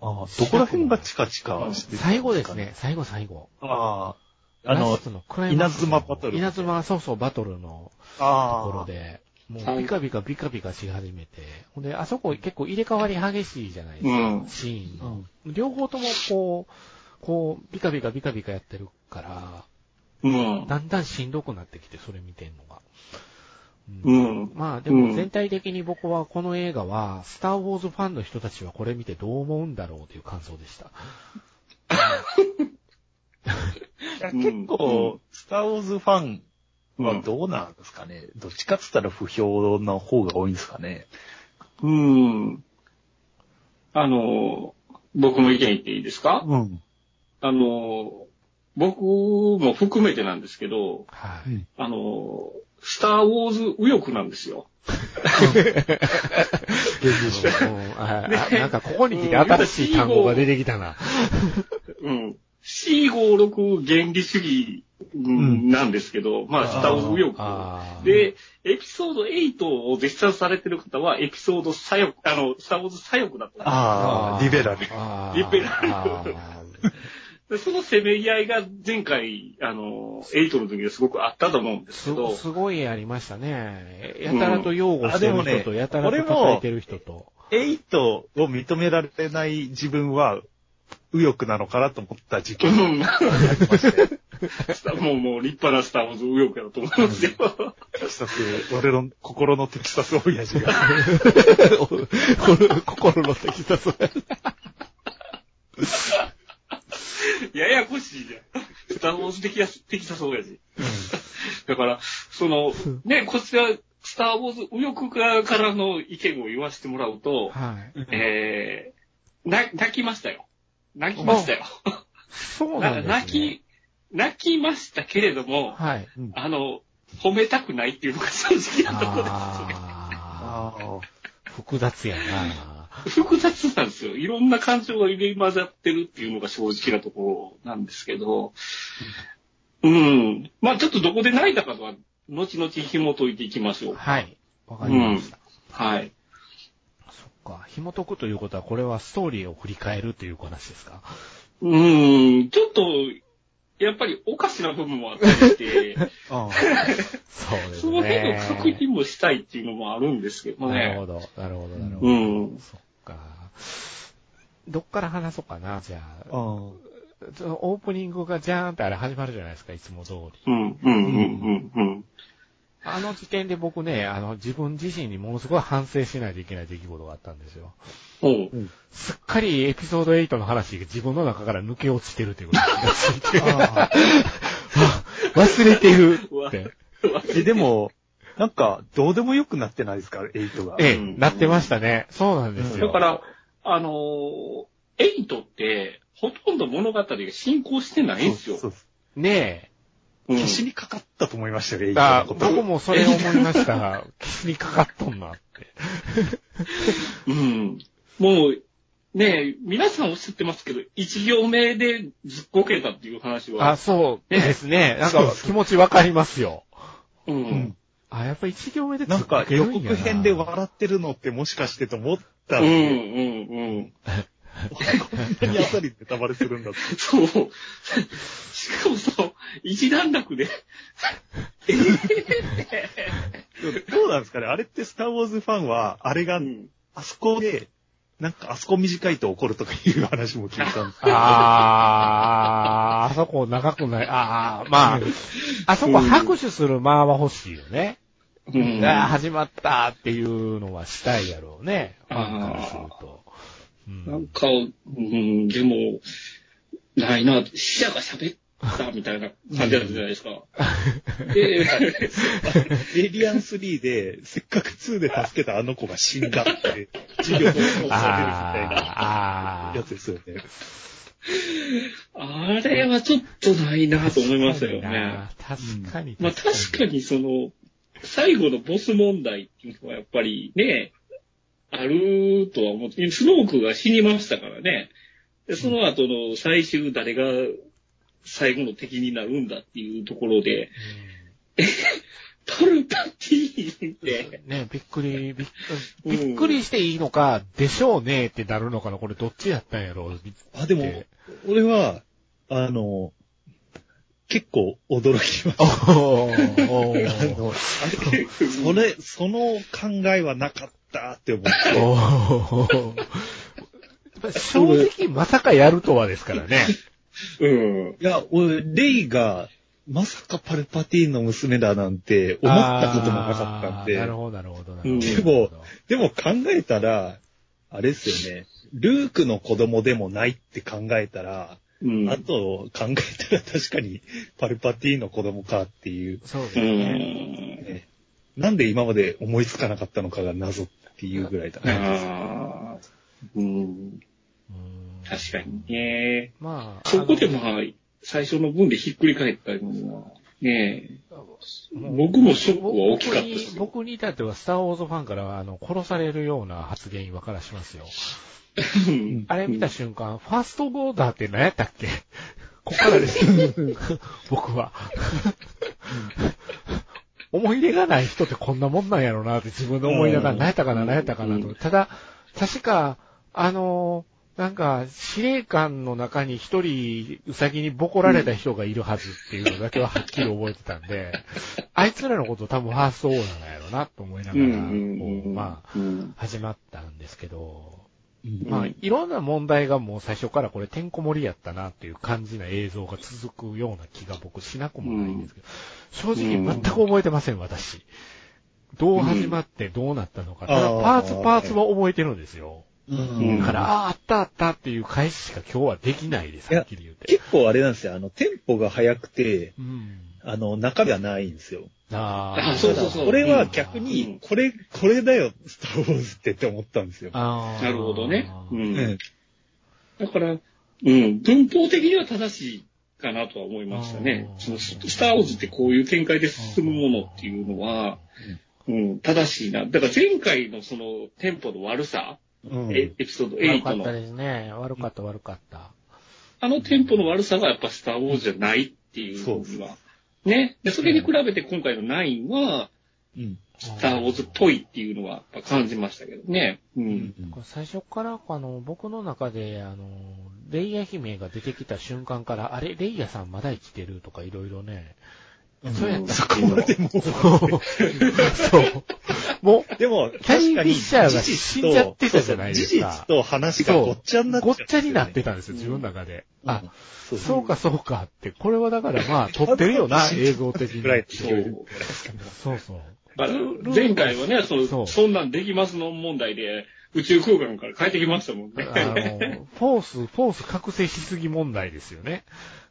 S2: あーどこら辺がチカチカしてたん
S1: 最後です。ね、最後最後。
S2: ああ。あの
S1: のクライマックスの
S2: 稲妻バトル
S1: 稲妻、そうそう、バトルのと
S2: あ
S1: ころで、も
S3: はい
S1: うビカビカビカビカし始めて、ほんで、あそこ結構入れ替わり激しいじゃないですか、
S3: うん
S1: シーンの。両方ともこう、こう、ビカビカビカビカやってるから、
S3: うん。
S1: だんだんしんどくなってきて、それ見てんのが。
S3: う
S1: うん
S3: ん。
S1: まあでも全体的に僕はこの映画は、スターウォーズファンの人たちはこれ見てどう思うんだろうという感想でした。
S2: いや結構、スターウォーズファンはどうなんですかね。どっちかっつったら不評の方が多いんですかね。
S3: うん。あの、僕の意見言っていいですか？
S2: うん。
S3: あの、僕も含めてなんですけど、
S1: はい。
S2: うん
S3: あの、スターウォーズ右翼なんですよ。
S1: なんかここに来て新しい単語が出てきたな。
S3: うん。C56 原理主義うんなんですけど、まあ、スターウォーズ右翼。で、エピソード8を絶賛されてる方は、エピソード左翼、あの、スターウォーズ左翼だと思う
S2: ああ、リベラル。
S3: リベラル。そのせめぎ合いが前回、あの、8の時はすごくあったと思うんで
S1: ー
S3: すけど。
S1: す、すごいありましたね。やたらと擁護してる
S2: うんあでも
S1: 人と、
S2: ね
S1: やたらと叩いてる人と。
S2: 8を認められない自分は、右翼なのかなと思った時期が
S3: うん
S2: ありまして、
S3: スタもう、もう立派なスターウォーズ右翼だと思いますよ。
S2: テキサス、俺の心のテキサス親父が。
S1: 心のテキサス。
S3: ややこしいじゃん。スターウォーズ的な、テキサス親父。だから、その、ね、こちら、スターウォーズ右翼側からの意見を言わせてもらうと、
S1: はい。
S3: えー、な、泣きましたよ。泣きましたよ。
S1: そうなんですね。
S3: 泣き、泣きましたけれども、
S1: はい。
S3: あの、褒めたくないっていうのが正直なところですよね。
S1: あ
S2: あ
S1: ー複雑やな。
S3: 複雑なんですよ。いろんな感情が入れ混ざってるっていうのが正直なところなんですけど、うん。まあちょっとどこで泣いたかとは、後々紐解いていきましょう。
S1: はい。わかりました。
S3: はい。
S1: か。紐解くということは、これはストーリーを振り返るという話ですか？
S3: うん。ちょっと、やっぱりおかしな部分もあったりして、
S2: あ。
S1: そうです
S3: その辺の
S1: ね。
S3: 確認もしたいっていうのもあるんですけどね。
S1: なるほど、なるほど、なるほど。
S3: うん
S1: そっか。どっから話そうかな、じゃあ。
S2: あ
S1: そのオープニングがじゃーんってあれ始まるじゃないですか、いつも通り。
S3: うん、うん、うん、うん、うん。
S1: あの時点で僕ね、あの、自分自身にものすごい反省しないといけない出来事があったんですよ。
S3: おう
S1: すっかりエピソード8の話が自分の中から抜け落ちてるということがついて、忘れてるって。
S2: え、でも、なんか、どうでもよくなってないですか、8が。
S1: ええ、
S3: うん
S1: なってましたね。そうなんですよ。
S3: だから、あのー、エイトって、ほとんど物語が進行してないんですよ。
S2: そうそう
S1: ね
S3: うん
S2: 消しにかかったと思いましたよ、
S1: え。
S2: 8
S1: あ。僕もそれ思いました。消しにかかっとんなって。
S3: うん。もう、ねえ、皆さんおっしゃってますけど、一行目でずっこけたっていう話は。
S1: あ、そうですね。なんか気持ちわかりますよ。
S3: う。
S2: うんん。
S1: あ、やっぱ一行目で
S2: なんか予告編で
S1: わ
S2: 笑ってるのってもしかしてと思った
S3: うん、
S2: ん
S3: うん、
S2: で、
S3: うん。
S2: こんなにあっさりネタバレするんだって。
S3: そう。しかもそう、一段落で、
S2: どうなんですかね？あれってスターウォーズファンは、あれが
S3: う、ん。
S2: あそこで、なんかあそこ短いと怒るとかいう話も聞いたんですけど。
S1: あー、あそこ長くない。あー、まあ、あそこ拍手する間は欲しいよね。
S3: うん。
S1: あー始まったっていうのはしたいやろうね。ファンからすると。うん
S3: なんか、うん、でも、ないな、死者が喋ったみたいな感じだったじゃないですか。で、
S2: エイリアン3で、せっかく2で助けたあの子が死んだって、授業で放送されるみたいなやつですよね。
S3: あれはちょっとないなと思いましたよね。
S1: 確かに。
S3: まあ確かにその、最後のボス問題っていうのはやっぱりね、あるとは思って、スノークが死にましたからね。で、その後の最終誰が最後の敵になるんだっていうところで、パルパティって。
S1: ね、びっくり、びっびっくりしていいのか、でしょうねってなるのかな、これどっちやったんやろう。
S2: あ、でも俺は、あの、結構驚きました。あ
S1: ー
S2: の、あれ、それ、その考えはなかったって思って。
S1: 正直、まさかやるとはですからね。
S3: うん。
S2: いや、俺、レイが、まさかパルパティーンの娘だなんて思ったこともなかったんで
S1: な、るほど、なるほど、なるほど。
S3: うん
S2: でもでも考えたら、あれですよね、ルークの子供でもないって考えたら、
S3: うん。
S2: あと考えたら確かにパルパティーンの子供かっていう、
S1: そうです
S3: う
S1: ね。
S3: ん。
S2: ねなんで今まで思いつかなかったのかが謎っていうぐらいだね。
S3: ああ。うん。
S1: うん
S3: 確かにね。
S1: まあ、
S3: そこでまあ、最初の分でひっくり返ったのは、ね
S1: もう
S3: 僕もショックは大きかったですよ
S1: 僕に僕に至っては、スター・ウォーズファンからは、あの、殺されるような発言今からしますよ。
S3: え。
S1: あれ見た瞬間、ファーストボーダーって何やったっけ？こっからです。僕は。思い入れがない人ってこんなもんなんやろうなって自分で思いながら、
S2: うん。
S1: 何やったかな、何やったかなと。ただ、確か、あのなんか、司令官の中に一人、うさぎにボコられた人がいるはずっていうのだけははっきり覚えてたんで、あいつらのこと多分ファーストオーダーなんやろうなと思いながら、まあ、
S3: うん
S1: 始まったんですけど、
S2: うん
S1: まあ、
S3: うん
S1: いろんな問題がもう最初からこれてんこ盛りやったなっていう感じな映像が続くような気が僕しなくもないんですけど、正直全く覚えてません、私。どう始まってどうなったのか。ただパーツパーツは覚えてるんですよ。
S2: うん
S1: だから、ああ、あったあったっていう返ししか今日はできないです、はっきり言って。
S2: 結構あれなんですよ、あの、テンポが速くて、
S1: うん。
S2: あの、中身がないんですよ。
S1: あ
S3: あそうそうそう
S2: 俺は逆
S3: うん
S2: に、これ、これだよ、スター・ウォーズってって思ったんですよ。
S1: あー
S3: なるほどね。う。
S2: うんん。
S3: だから、うん、文法的には正しいかなとは思いましたねそのススター・ウォーズってこういう展開で進むものっていうのは、うん、正しいな。だから前回のそのテンポの悪さ、
S2: うん
S3: えエピソード8の
S1: 悪かった、ですね。悪かった、悪かった。
S3: あのテンポの悪さがやっぱスター・ウォーズじゃないっていうのには。ね。で、それに比べて今回の9は、
S2: うん。
S3: スター・ウォーズっぽいっていうのはやっぱ感じましたけどね。うん。
S1: 最初から、あの、僕の中で、あの、レイヤ姫が出てきた瞬間から、あれ、レイヤさんまだ生きてるとかいろいろね、そうやった
S2: そこまでもう、
S1: そう。そう。もう、
S2: でも、
S1: キャリー
S2: 確かに、
S1: フィッシャーが
S2: 事実
S1: 死んじゃってたじゃないですか
S2: 事実と話がごっちゃになっちゃ
S1: ごっちゃになって
S2: た。
S1: たんですよ、自分の中で。
S2: うん
S1: あ、
S2: そう
S1: そうか、そうかって。これはだからまあ、撮ってるよな、映像的に。
S3: そう
S1: そう
S3: 前回はね、そ
S1: そう
S3: のそんなんできますの問題で、宇宙空間から帰ってきましたもん
S1: あ
S3: ね。
S1: の、フォース、フォース覚醒しすぎ問題ですよね。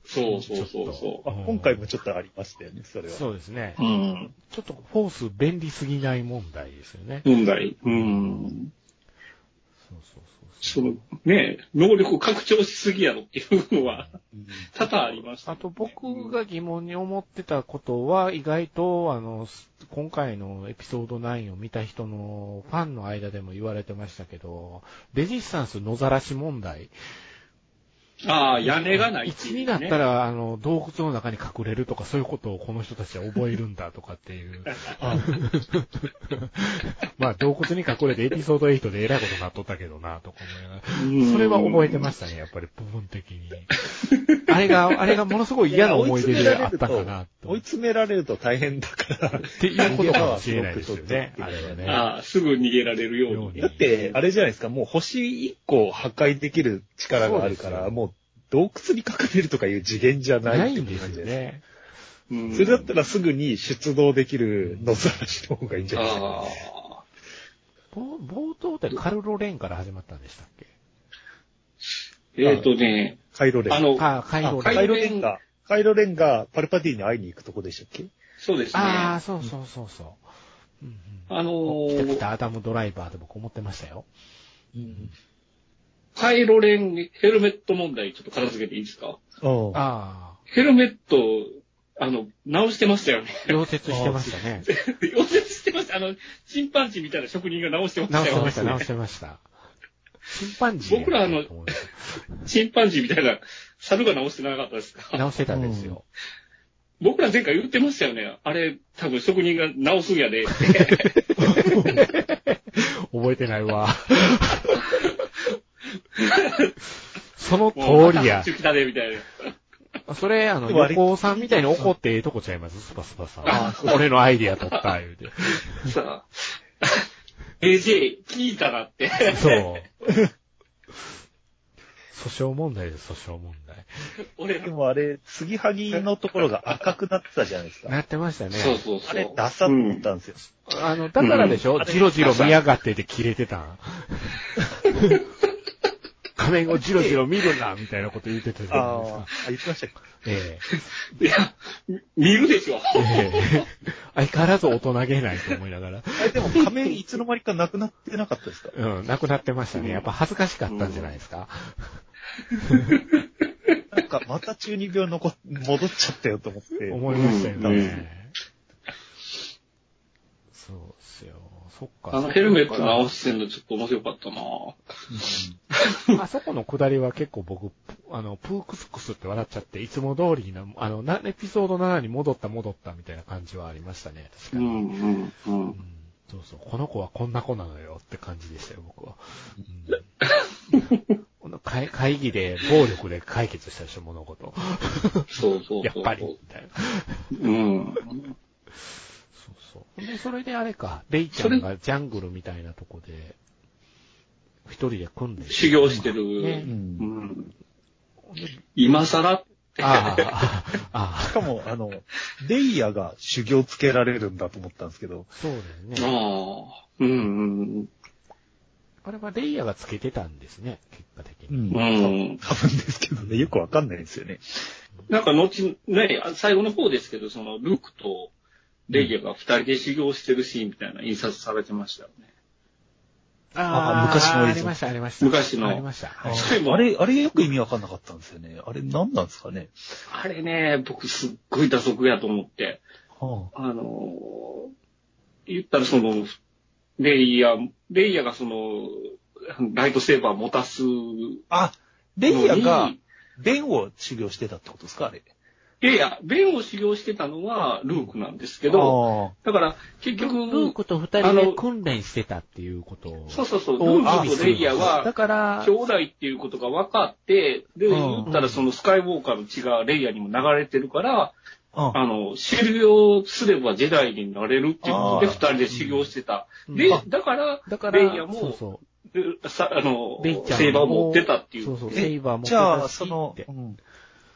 S3: そうそうそうそ
S2: あ今回もちょっとありましたよね、それは。
S1: そうですね
S3: う。。うん。
S1: ちょっとフォース便利すぎない問題ですよね。
S3: 問題。うん。
S1: そうそうそう
S3: その、ね、能力拡張しすぎやろっていうのは、
S2: うん
S3: 多々ありました、
S1: あと僕が疑問に思ってたことは、意外と、あの、今回のエピソード9を見た人のファンの間でも言われてましたけど、レジスタンス野ざらし問題。
S3: ああ、屋根がないいう、ね。
S1: いつになったら、あの、洞窟の中に隠れるとか、そういうことをこの人たちは覚えるんだとかっていう。まあ、洞窟に隠れてエピソード8で偉いことになっとったけどな、とか思いながら。
S3: うん
S1: それは覚えてましたね、やっぱり部分的に。あれが、あれがものすごい嫌な思い出であったかな、と。
S2: 追い詰められると大変だから。
S1: っていうことかもしれないですよね、あれはね。
S3: ああ、すぐ逃げられるように、
S2: だって、あれじゃないですか、もう星1個破壊できる力があるから、もう洞窟に隠れるとかいう次元じゃないって
S1: ないんです
S2: ことなんじゃない
S1: よね。
S3: うん
S2: それだったらすぐに出動できる野ざらしの方がいいんじゃないですか。
S3: ああ。
S1: ぼ冒頭ってカルロレンから始まったんでしたっけ？
S3: えっ、とね、
S2: カイロレン。
S3: あの、
S1: あ、カイロ
S2: カ
S1: レン。
S2: イロレンが、カイロレンがパルパティに会いに行くとこでしたっけ？
S3: そうですね。
S1: ああ、そうそうそうそう。うんうん
S3: あの
S1: 来た来
S3: ー、
S1: たアダムドライバーで僕思ってましたよ。
S3: カイロレンヘルメット問題ちょっと片付けていいですか？
S2: うん。
S1: ああ、
S3: ヘルメット、あの、直してましたよね。
S1: 溶接してましたね。
S3: 溶接してました。あの、チンパンジーみたいな職人が直してましたよ。
S1: 直してました、直してました。チンパンジーや
S3: 僕らあの
S1: と思います
S3: チンパンジーみたいな、猿が直してなかったですか？
S1: 直してたんですよ。
S3: 僕ら前回言ってましたよね。あれ、多分職人が直すんやで。
S1: 覚えてないわ。その通りや。
S3: 来たで、みたいな。
S1: それ、あの、横尾さんみたいに怒ってええとこちゃいます、スパスパさ
S3: あ
S1: ん。俺のアイディア取った、言うて。
S3: さあ、AJ 聞いたなって。
S1: そう。訴訟問題です、訴訟問題。
S3: 俺
S2: でもあれ、継ぎはぎのところが赤くなってたじゃないですか。
S1: なってましたね。
S3: そうそうそう。
S2: あれ、ダサと思ったんですよ。
S1: あの、だからでしょ、
S2: うん
S1: ジロジロ見やがってて切れてたん。画面をジロジロ見るな、みたいなこと言ってたじゃないですか。
S2: ああ、言ってましたっけ
S1: え
S3: いや、見るでしょ。
S1: えええ相変わらず大人げないと思いながら。
S2: あれでも仮面いつの間にかなくなってなかったですか？
S1: うん、なくなってましたね。やっぱ恥ずかしかったんじゃないですか。
S2: なんか、また中二病残っ、戻っちゃったよと思って。
S1: 思いましたよね。そうっすよ。そっか。
S3: あのヘルメット直してんのちょっと面白かったな
S1: あそこの下りは結構僕、あの、プークスクスって笑っちゃって、いつも通りな、あの、なエピソード7に戻った戻ったみたいな感じはありましたね、確かに。
S3: うん、うん、う。
S1: うんんそうそう、この子はこんな子なのよって感じでしたよ、僕は。うんこの会会議で暴力で解決したでしょ、物事。
S3: そうそうそう。
S1: やっぱり、みたいな。
S3: うん。
S1: そうそう。で、それであれか、レイちゃんがジャングルみたいなとこで、一人で組んでる。
S3: 修行してる。
S1: ね
S2: うん
S3: 今更？
S1: ああ、ああ、
S2: しかも、あの、レイヤが修行つけられるんだと思ったんですけど、
S1: そうです
S3: あ
S1: ね。
S3: あ。うん、うん。
S1: あれはレイヤーがつけてたんですね、結果的に。
S2: うん
S3: うん。
S2: 多分ですけどね、よくわかんないですよね。
S3: なんか後、ね、最後の方ですけど、その、ルークとレイヤが二人で修行してるシーンみたいな印刷されてましたよね。
S2: あ昔の
S1: ありました、ありました。
S3: 昔の
S1: ありました。は
S2: あれ、あれよく意味わかんなかったんですよね。あれ何なんですかね。
S3: あれね、僕すっごい打足やと思って。
S2: は
S3: あのー言ったらその、レイヤー、レイヤーがその、ライトセーバー持たす。
S2: あ、レイヤが、ベンを修行してたってことですかあれ。
S3: いやいや、ベンを修行してたのはルークなんですけど、だから結局、
S1: ルークと二人で訓練してたっていうことを。
S3: そうそうそう、ル
S1: を
S3: ークとレイヤー
S1: だ
S3: は、
S1: から、
S3: 兄弟っていうことが分かって、で、
S2: うん。
S3: 言ったらそのスカイウォーカーの血がレイヤーにも流れてるから、
S2: あ
S3: あの、修行すればジェダイになれるっていうことで二人で修行してた。
S1: うん。
S3: で
S1: あ、
S3: だから、
S1: だから、
S3: レイヤーも
S1: そう
S3: さあのセーバーを持ってたっていう。
S1: そうそう、
S2: え
S1: セイバー持って
S2: じゃあ、その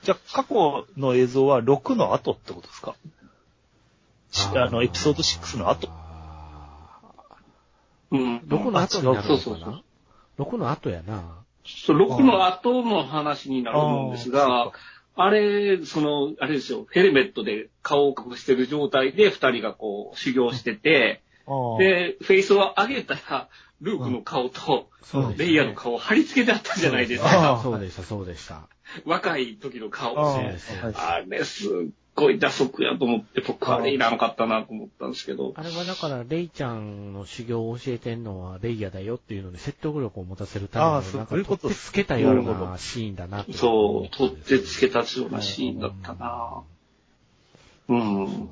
S2: じゃあ過去の映像は6の後ってことですか？しあの、エピソード6の後。
S1: あ
S3: うん。
S1: ー6の後になる
S3: そうそうそう
S1: のかな ?6 の後やな。
S3: そう、6の後の話になるんですが、あれ、その、あれですよ、ヘルメットで顔を隠してる状態で二人がこう修行してて、で、フェイスを上げたら、ルークの顔と、レイヤーの顔を貼り付けてあったじゃないです
S2: あ
S3: か。
S2: ー
S1: そうでした、そうでした。
S3: 若い時の顔。
S1: で
S3: あれ、すっごい打足やと思って、僕あれいらんかったなと思ったんですけど。
S1: あれはだから、レイちゃんの修行を教えてんのはレイヤーだよっていうので説得力を持たせるための、なんか
S2: そういうこと
S1: 取ってつけたよう
S2: な
S1: シーンだなって
S3: そう、取ってつけ
S1: た。
S3: たようなシーンだったなうん。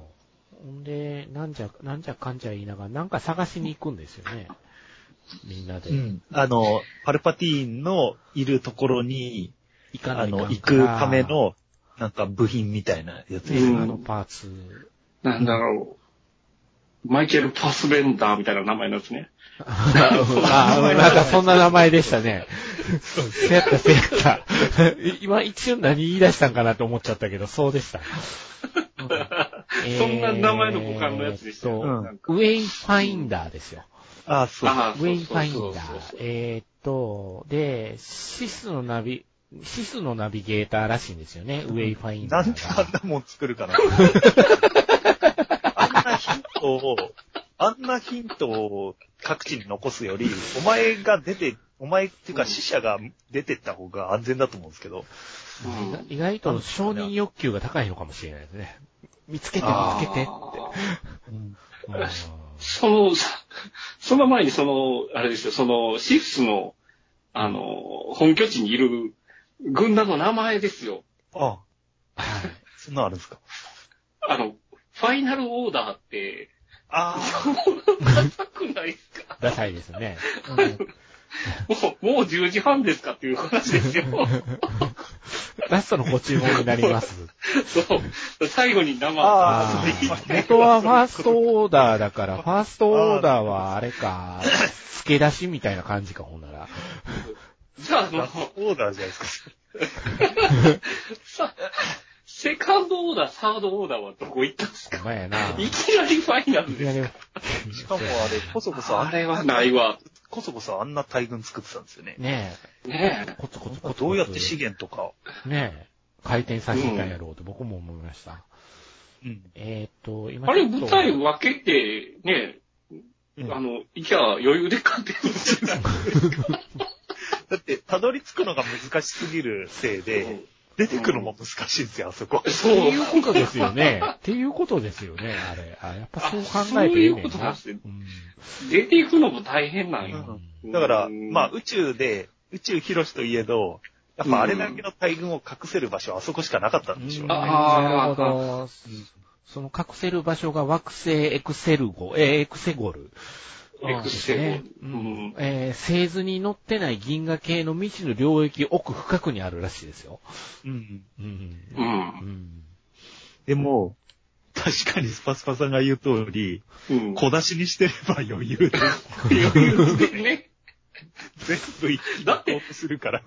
S1: ほんで、なんじゃ、なんじゃかんじゃ言いながら、なんか探しに行くんですよね。みんなで。
S2: うん。あの、パルパティーンのいるところに、
S1: 行かない
S2: あの、行くため、の、なんか部品みたいなやつ
S1: ね、
S3: うん
S1: あのパーツ。
S3: なんだろう。マイケル・パスベンダーみたいな名前のやつね。
S1: あ あ、なんかそんな名前でしたね。せやった、せやった。今一瞬何言い出したんかなと思っちゃったけど、そうでした。
S3: そんな名前の語感のやつでしたよ。
S1: えーっと
S3: なんか
S1: ウェイファインダーですよ。
S2: ああ、そう。
S3: あ
S1: ウェイファインダー。えーっと、で、シスのナビ、シスのナビゲーターらしいんですよね、ウェイファインダ
S2: なんであん。なもん作るかな。あんなヒントを、あんなヒントを各地に残すより、お前が出て、お前っていうか死者が出てった方が安全だと思うんですけど。
S3: うん
S1: 意外と承認欲求が高いのかもしれないですね。見つけて、見つけてって。
S3: その、さその前にその、あれですよ、その、シフスの、あの、本拠地にいる軍団の名前ですよ。
S2: ああ、
S1: はい
S2: そんなのあるんですか？
S3: あの、ファイナルオーダーって、
S2: あ
S3: ダサくないですか？
S1: ダサいですね。
S3: もう、もう10時半ですかっていう話ですよ。
S1: ラストのご注文になります。
S3: そう。最後に生。
S1: あ
S2: あ
S1: 元はファーストオーダーだから、ファーストオーダーはあれか、付け出しみたいな感じか、ほんなら。
S3: じゃあ、あの
S2: あ、、オーダーじゃないですか。
S3: さ、セカンドオーダー、サードオーダーはどこ行ったんですか？
S1: ほんまやな。
S3: いきなりファイナルです
S1: り
S2: しかもあれ、こそこそあ
S3: れはないわ。
S2: こそこそあんな大群作ってたんですよね。
S1: ね
S3: ね
S1: え、コツコツコツ。
S2: どうやって資源とか。
S1: ねえ、回転させたんやろうって僕も思いました。
S2: うん。
S1: えーっと、
S3: え。
S1: 今
S3: あれ、舞台分けて、ね、
S2: うん
S3: あの、いきゃ余裕で勝てるんじゃない
S2: だって、たどり着くのが難しすぎるせいで、出てくるのも難しいんですよ、あそこ。
S3: そう。
S1: っていうことですよね。っていうことですよね、あれ。あ、やっぱそう考えてええねんな。
S3: そういうことなんですね
S1: うん
S3: 出ていくのも大変なんよ。
S2: だから、
S3: うん
S2: まあ宇宙で、宇宙広しといえど、やっぱあれだけの大群を隠せる場所はあそこしかなかったんでしょうね。
S3: あー
S1: なるほど。その隠せる場所が惑星エクセルゴ、えーエクセゴル。
S3: エクセゴル
S1: ですねう
S3: うん
S1: ん。えー星図に乗ってない銀河系の未知の領域奥深くにあるらしいですよ。
S2: うん。
S1: うん。
S3: う。
S1: うんん。
S2: でも、確かにスパスパさんが言う通り、
S3: うん。
S2: 小出しにしてれば余裕で、
S3: 余裕でね。
S2: 全部一気に
S3: だって
S2: するから。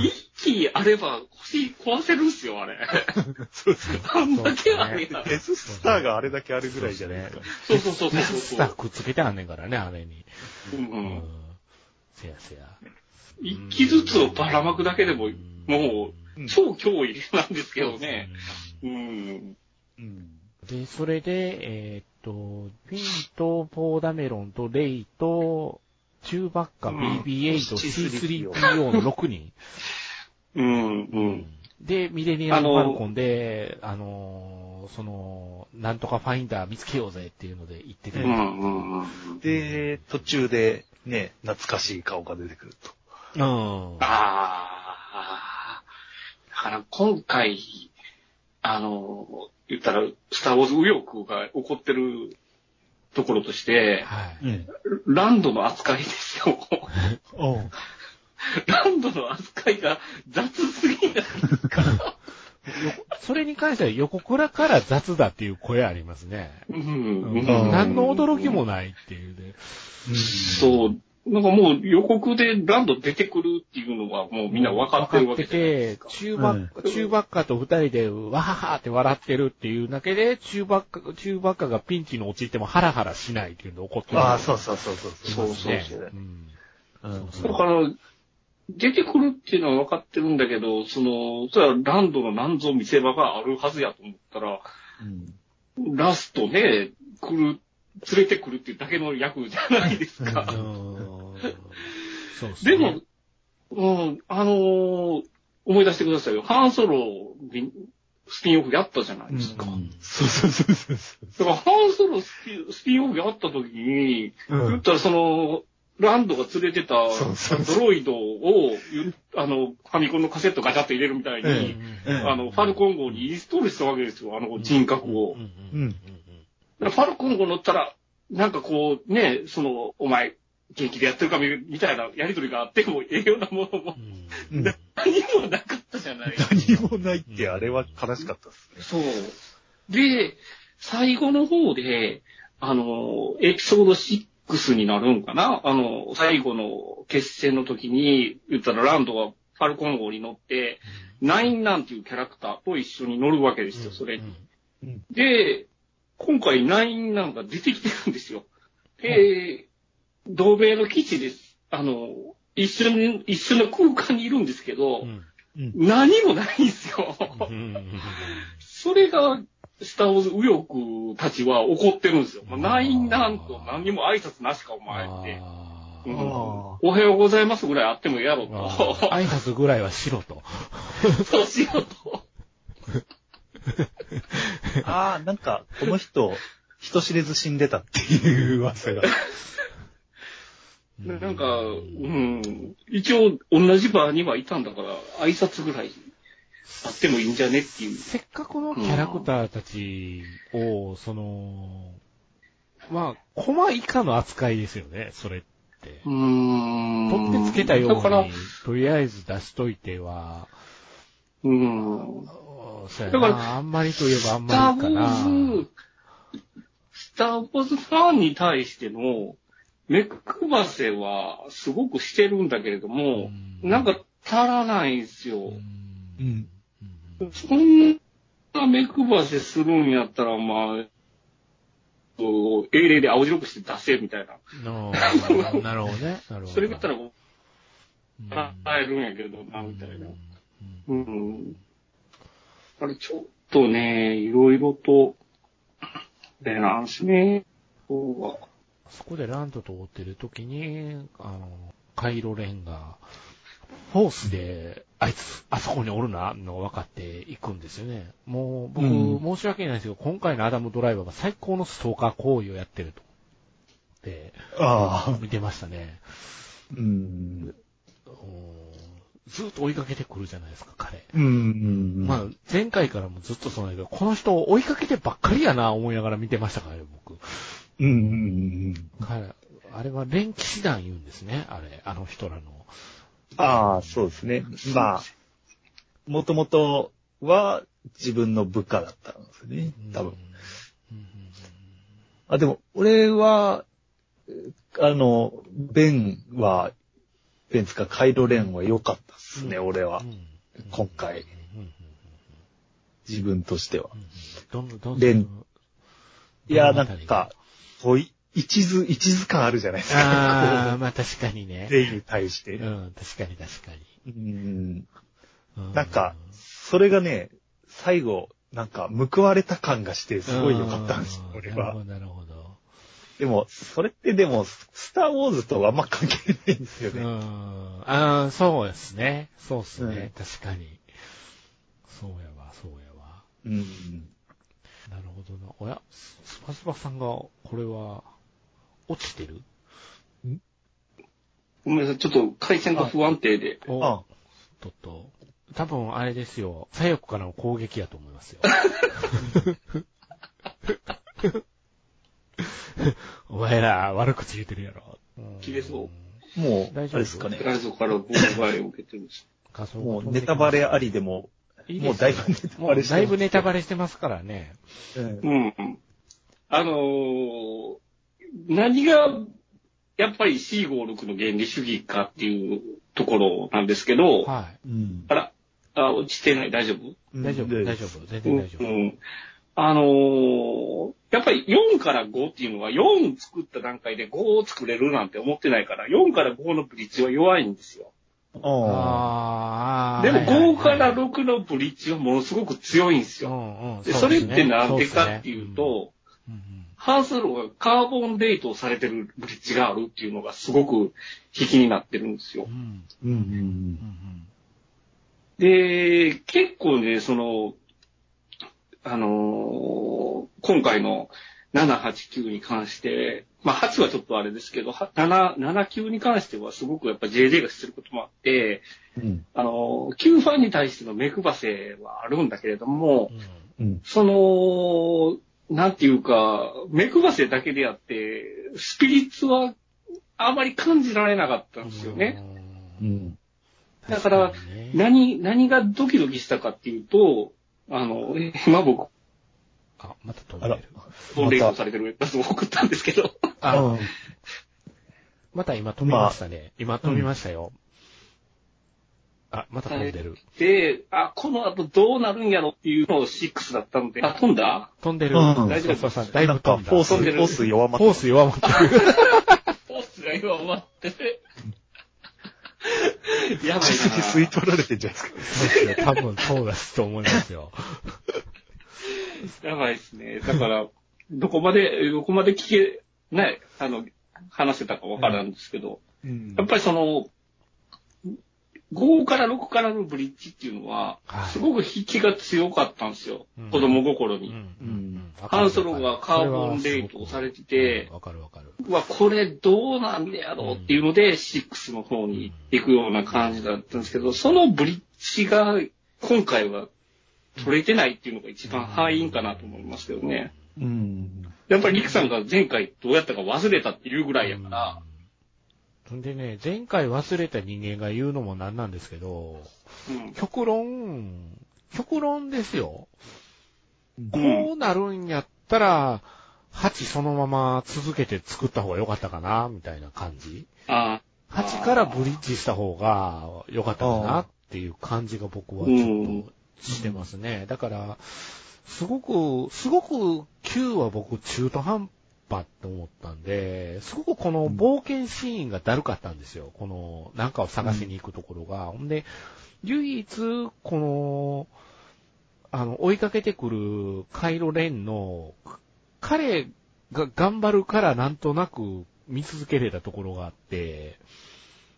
S3: 一気あれば腰壊せるんすよ、あれ。
S2: そうですか。
S3: あんだけあれや。
S2: デススターがあれだけあるぐらいじゃないですか。
S3: そうそうそうそう
S1: デス。ターくっつけてあんねんからね、あれに。
S3: うん。
S1: せやせや。
S3: 一気ずつをばらまくだけでも、も
S2: う
S3: 超脅威なんですけどね。うん。
S2: うん。
S1: で、それで、えーっと、フィンとポーダメロンとレイと、チューバッカ、
S3: うん
S1: BB8、
S2: C3PO
S1: C3PO の6人。
S3: うん、うん。
S1: で、ミレニアム・ファルコンで、あのーその、なんとかファインダー見つけようぜっていうので行ってて、
S3: うん、うん、うん。
S2: で、途中でね、懐かしい顔が出てくると。
S1: うん。
S3: ああ。だから今回、あの、言ったら、スター・ウォーズ右翼が起こってるところとして、
S1: はい。
S2: うん。
S3: ランドの扱いですよ。ランドの扱いが雑すぎないか。
S1: それに関しては横倉から雑だっていう声ありますね。
S3: うん。
S1: うん
S3: うん
S1: 何の驚きもないっていうで。
S3: そう。なんかもう予告でランド出てくるっていうのはもうみんな分かってるわけじゃないですか。
S1: チューバッカ、チューバッカと二人でわははって笑ってるっていうだけで、チューバッカ、チューバッカがピンチに陥ってもハラハラしないっていうのが起こってる。
S2: ああ、そうそうそうそう。
S3: そうそうう。
S1: うん
S2: うん。
S3: だから、出てくるっていうのは分かってるんだけど、その、それはランドの何ぞ見せ場があるはずやと思ったら、
S2: うん。
S3: ラストね、来る、連れてくるっていうだけの役じゃないですか。
S1: うんそうですね。
S3: でも、うん、あのー思い出してくださいよ。ハンソロにスピンオフやったじゃないですか。
S2: そうそうそうそうそ
S3: だから、ハンソロスピスピンオフやった時に、
S2: う。
S3: 言ったらその、ランドが連れてたドロイドを、ゆあの、ファミコンのカセットガチャッと入れるみたいに、あの、ファルコン号にインストールしたわけですよ、あの人格を。
S1: うん
S2: うん
S3: だからファルコン号乗ったら、なんかこう、ね、その、お前、元気でやってるかみみたいなやりとりがあっても、ええようなものも。
S1: うん。
S2: うん
S3: 何もなかったじゃない。
S2: 何もないって、あれは悲しかったですね。
S3: そう。で、最後の方で、あの、エピソード6になるんかな？あの、最後の決戦の時に、言ったらランドがファルコン号に乗って、ナインなんていうキャラクターと一緒に乗るわけですよ、それに。で、今回ナインなんか出てきてるんですよ。で、同盟の基地です。あの、一緒に、一緒の空間にいるんですけど、
S1: うん
S3: 何もないんですよ。
S1: うん
S3: それが、スター・ウォーズ右翼たちは怒ってるんですよ。まあ、ナインなんと何にも挨拶なしかお前って。うん
S2: あ
S3: おはようございますぐらいあってもやろう
S1: あ
S3: と。
S1: ー挨拶ぐらいはしろと。
S3: そうしようと。
S2: ああ、なんか、この人、人知れず死んでたっていう噂が。
S3: なんか、うん。一応、同じバーにはいたんだから、挨拶ぐらいあってもいいんじゃねっていう。
S1: せっかくのキャラクターたちを、その、まあ、コマ以下の扱いですよね、それって。
S3: うーん。
S1: 取ってつけたよう
S3: だから
S1: に、、とりあえず出しといては、
S3: うん。
S1: そうや
S3: だから
S1: な、あんまりといえばあんまりかな。
S3: ォーズ、スター・ウォーズファンに対しての目配せはすごくしてるんだけれども、
S1: うん
S3: なんか足らないんですよ。
S2: うん。
S1: うん
S3: そんな目配せするんやったら、まあ、英霊で青白くして出せみたいな。
S1: のなるほどね。なるほど。
S3: それだったら、
S1: うん
S3: 変えるんやけどな、みたいな。
S1: うん
S3: うん。あれ、ちょっとね、いろいろと、でなんですね。そうは。
S1: そこでランドと追ってる時に、あの、カイロレンが、フォースで、あいつ、あそこにおるな、の分かっていくんですよね。もう、僕、
S2: うん
S1: 申し訳ないですけど、今回のアダムドライバーが最高のストーカー行為をやってると。で、
S2: ああ。
S1: 見てましたね。
S2: うん。
S1: うんずっと追いかけてくるじゃないですか、彼。
S2: うん。
S1: まあ、前回からもずっとそうなんだけど、この人を追いかけてばっかりやな、思いながら見てましたからね、僕。
S2: うん。うん。
S1: 彼、あれは連騎士団言うんですね、あれ、あの人らの。
S2: ああ、そうですね。まあ、もともとは自分の部下だったんですよね、多分。
S1: うん。
S2: あ、でも、俺は、えあの、ベンは、ベンつかカイロレンは良かったですね、俺は
S1: う。ん
S2: 今回、
S1: うんうん
S2: 自分としては。
S1: うんどんどんどんどん
S2: 連いや、なんか、こうい、一途、一途感あるじゃないですか。
S1: ああ、まあ確かにね。
S2: レイに対して。
S1: うん、確かに確か
S2: うん。
S1: に。う
S2: なんか、それがね、最後、なんか、報われた感がして、すごい良かったんです俺は。
S1: なるほど、なるほど。
S2: でも、それってでも、スター・ウォーズとはあんま関係ないんですよね。
S1: うん。ああ、そうですね。そうですね。
S2: うん
S1: 確かに。そうやわ、そうやわ。
S2: うん。
S1: なるほどな。おや、スパスパさんが、これは、落ちてる？
S3: ごめんなさい、ちょっと回線が不安定で。
S1: お
S2: あ
S1: とっと。多分、あれですよ。左翼からの攻撃やと思いますよ。お前ら、悪口言うてるやろ。うん
S3: 切れそう
S2: もう、あ
S1: 大丈夫？
S2: れですかね。
S3: から妨害を受けてるんです。
S1: 画像が
S2: もう、ネタバレありでも、
S1: いい
S2: もうだいぶネタ
S1: も
S2: バレしてます
S1: うだいぶネタバレしてますからね。
S2: うん
S3: うん。あのー何が、やっぱり C56 の原理主義かっていうところなんですけど、
S1: は
S2: うん
S3: あら、あ、落ちてない、大丈夫？
S1: い。大丈夫、大丈夫。全然大丈夫。
S3: うん。あのーやっぱり4から5っていうのは4作った段階で5を作れるなんて思ってないから、4から5のブリッジは弱いんですよ。
S2: あ
S1: ああ。
S3: でも
S1: はいはいはい。
S3: 5から6のブリッジはものすごく強いんです
S1: う
S3: よ。
S1: んうん。
S3: でそれってなんでかっていう、と、ハンスローがカーボンデートされてるブリッジがあるっていうのがすごく引きになってるんですよ。で、結構ね、その、あのー今回の7、8、9に関して、まあ8はちょっとあれですけど、は7、7、9に関してはすごくやっぱ JJ がしてることもあって、
S2: うん。
S3: あのー、9ファンに対しての目配せはあるんだけれども、
S2: うん。
S3: その、なんていうか、目配せだけであって、スピリッツはあまり感じられなかったんですよね。
S2: うん。
S3: だから何、何がドキドキしたかっていうと、あの、今僕、
S1: あ、また飛んでる。
S3: フォンレイトされてるやつを送ったんですけど、
S1: あ、また今飛びましたね。今飛びましたよ。あ、また飛んでる。
S3: で、あ、この後どうなるんやろっていうのを6だったので、あ、飛んだ？
S1: 飛んでる。
S2: うん
S1: 大丈夫さん、だいぶ飛んだ。
S2: フォース、
S3: 飛んでる
S2: フォース弱まって
S1: フォース弱まってる。
S3: ポ スが今終わってて、やばい
S2: 実に 吸い
S3: な。
S2: 取られてんじゃないですか。
S1: そうですよ。多分そうだと思いますよ。
S3: やばいですね。だから、どこまで、どこまで聞け、ね、あの、話せたかわからんですけど、
S2: うん
S3: やっぱりその、5から6からのブリッジっていうのは
S1: はい、
S3: すごく引きが強かったんですよ。
S1: うん
S3: 子供心に。
S1: うんうん
S3: ハンソロがカーボンレートをされてて
S1: わかるわかる。
S3: うわ、これどうなんでやろうっていうので、6の方に行くような感じだったんですけど、そのブリッジが、今回は取れてないっていうのが一番敗因かなと思いますけどね。
S4: うん。
S3: やっぱりリクさんが前回どうやったか忘れたっていうぐらいやから、
S1: そんでね、前回忘れた人間が言うのもなんなんですけど、
S3: うん。
S1: 極論、極論ですよ。
S3: うん
S1: こうなるんやったら、8そのまま続けて作った方が良かったかな、みたいな感じ。
S3: あ
S1: 8からブリッジした方が良かったかなっていう感じが僕はちょっとしてますね。だから、すごく、すごく9は僕中途半端と思ったんで、すごくこの冒険シーンがだるかったんですよ。この、なんかを探しに行くところが。ほんで、唯一、この、あの、追いかけてくるカイロレンの、彼が頑張るからなんとなく見続けれたところがあって、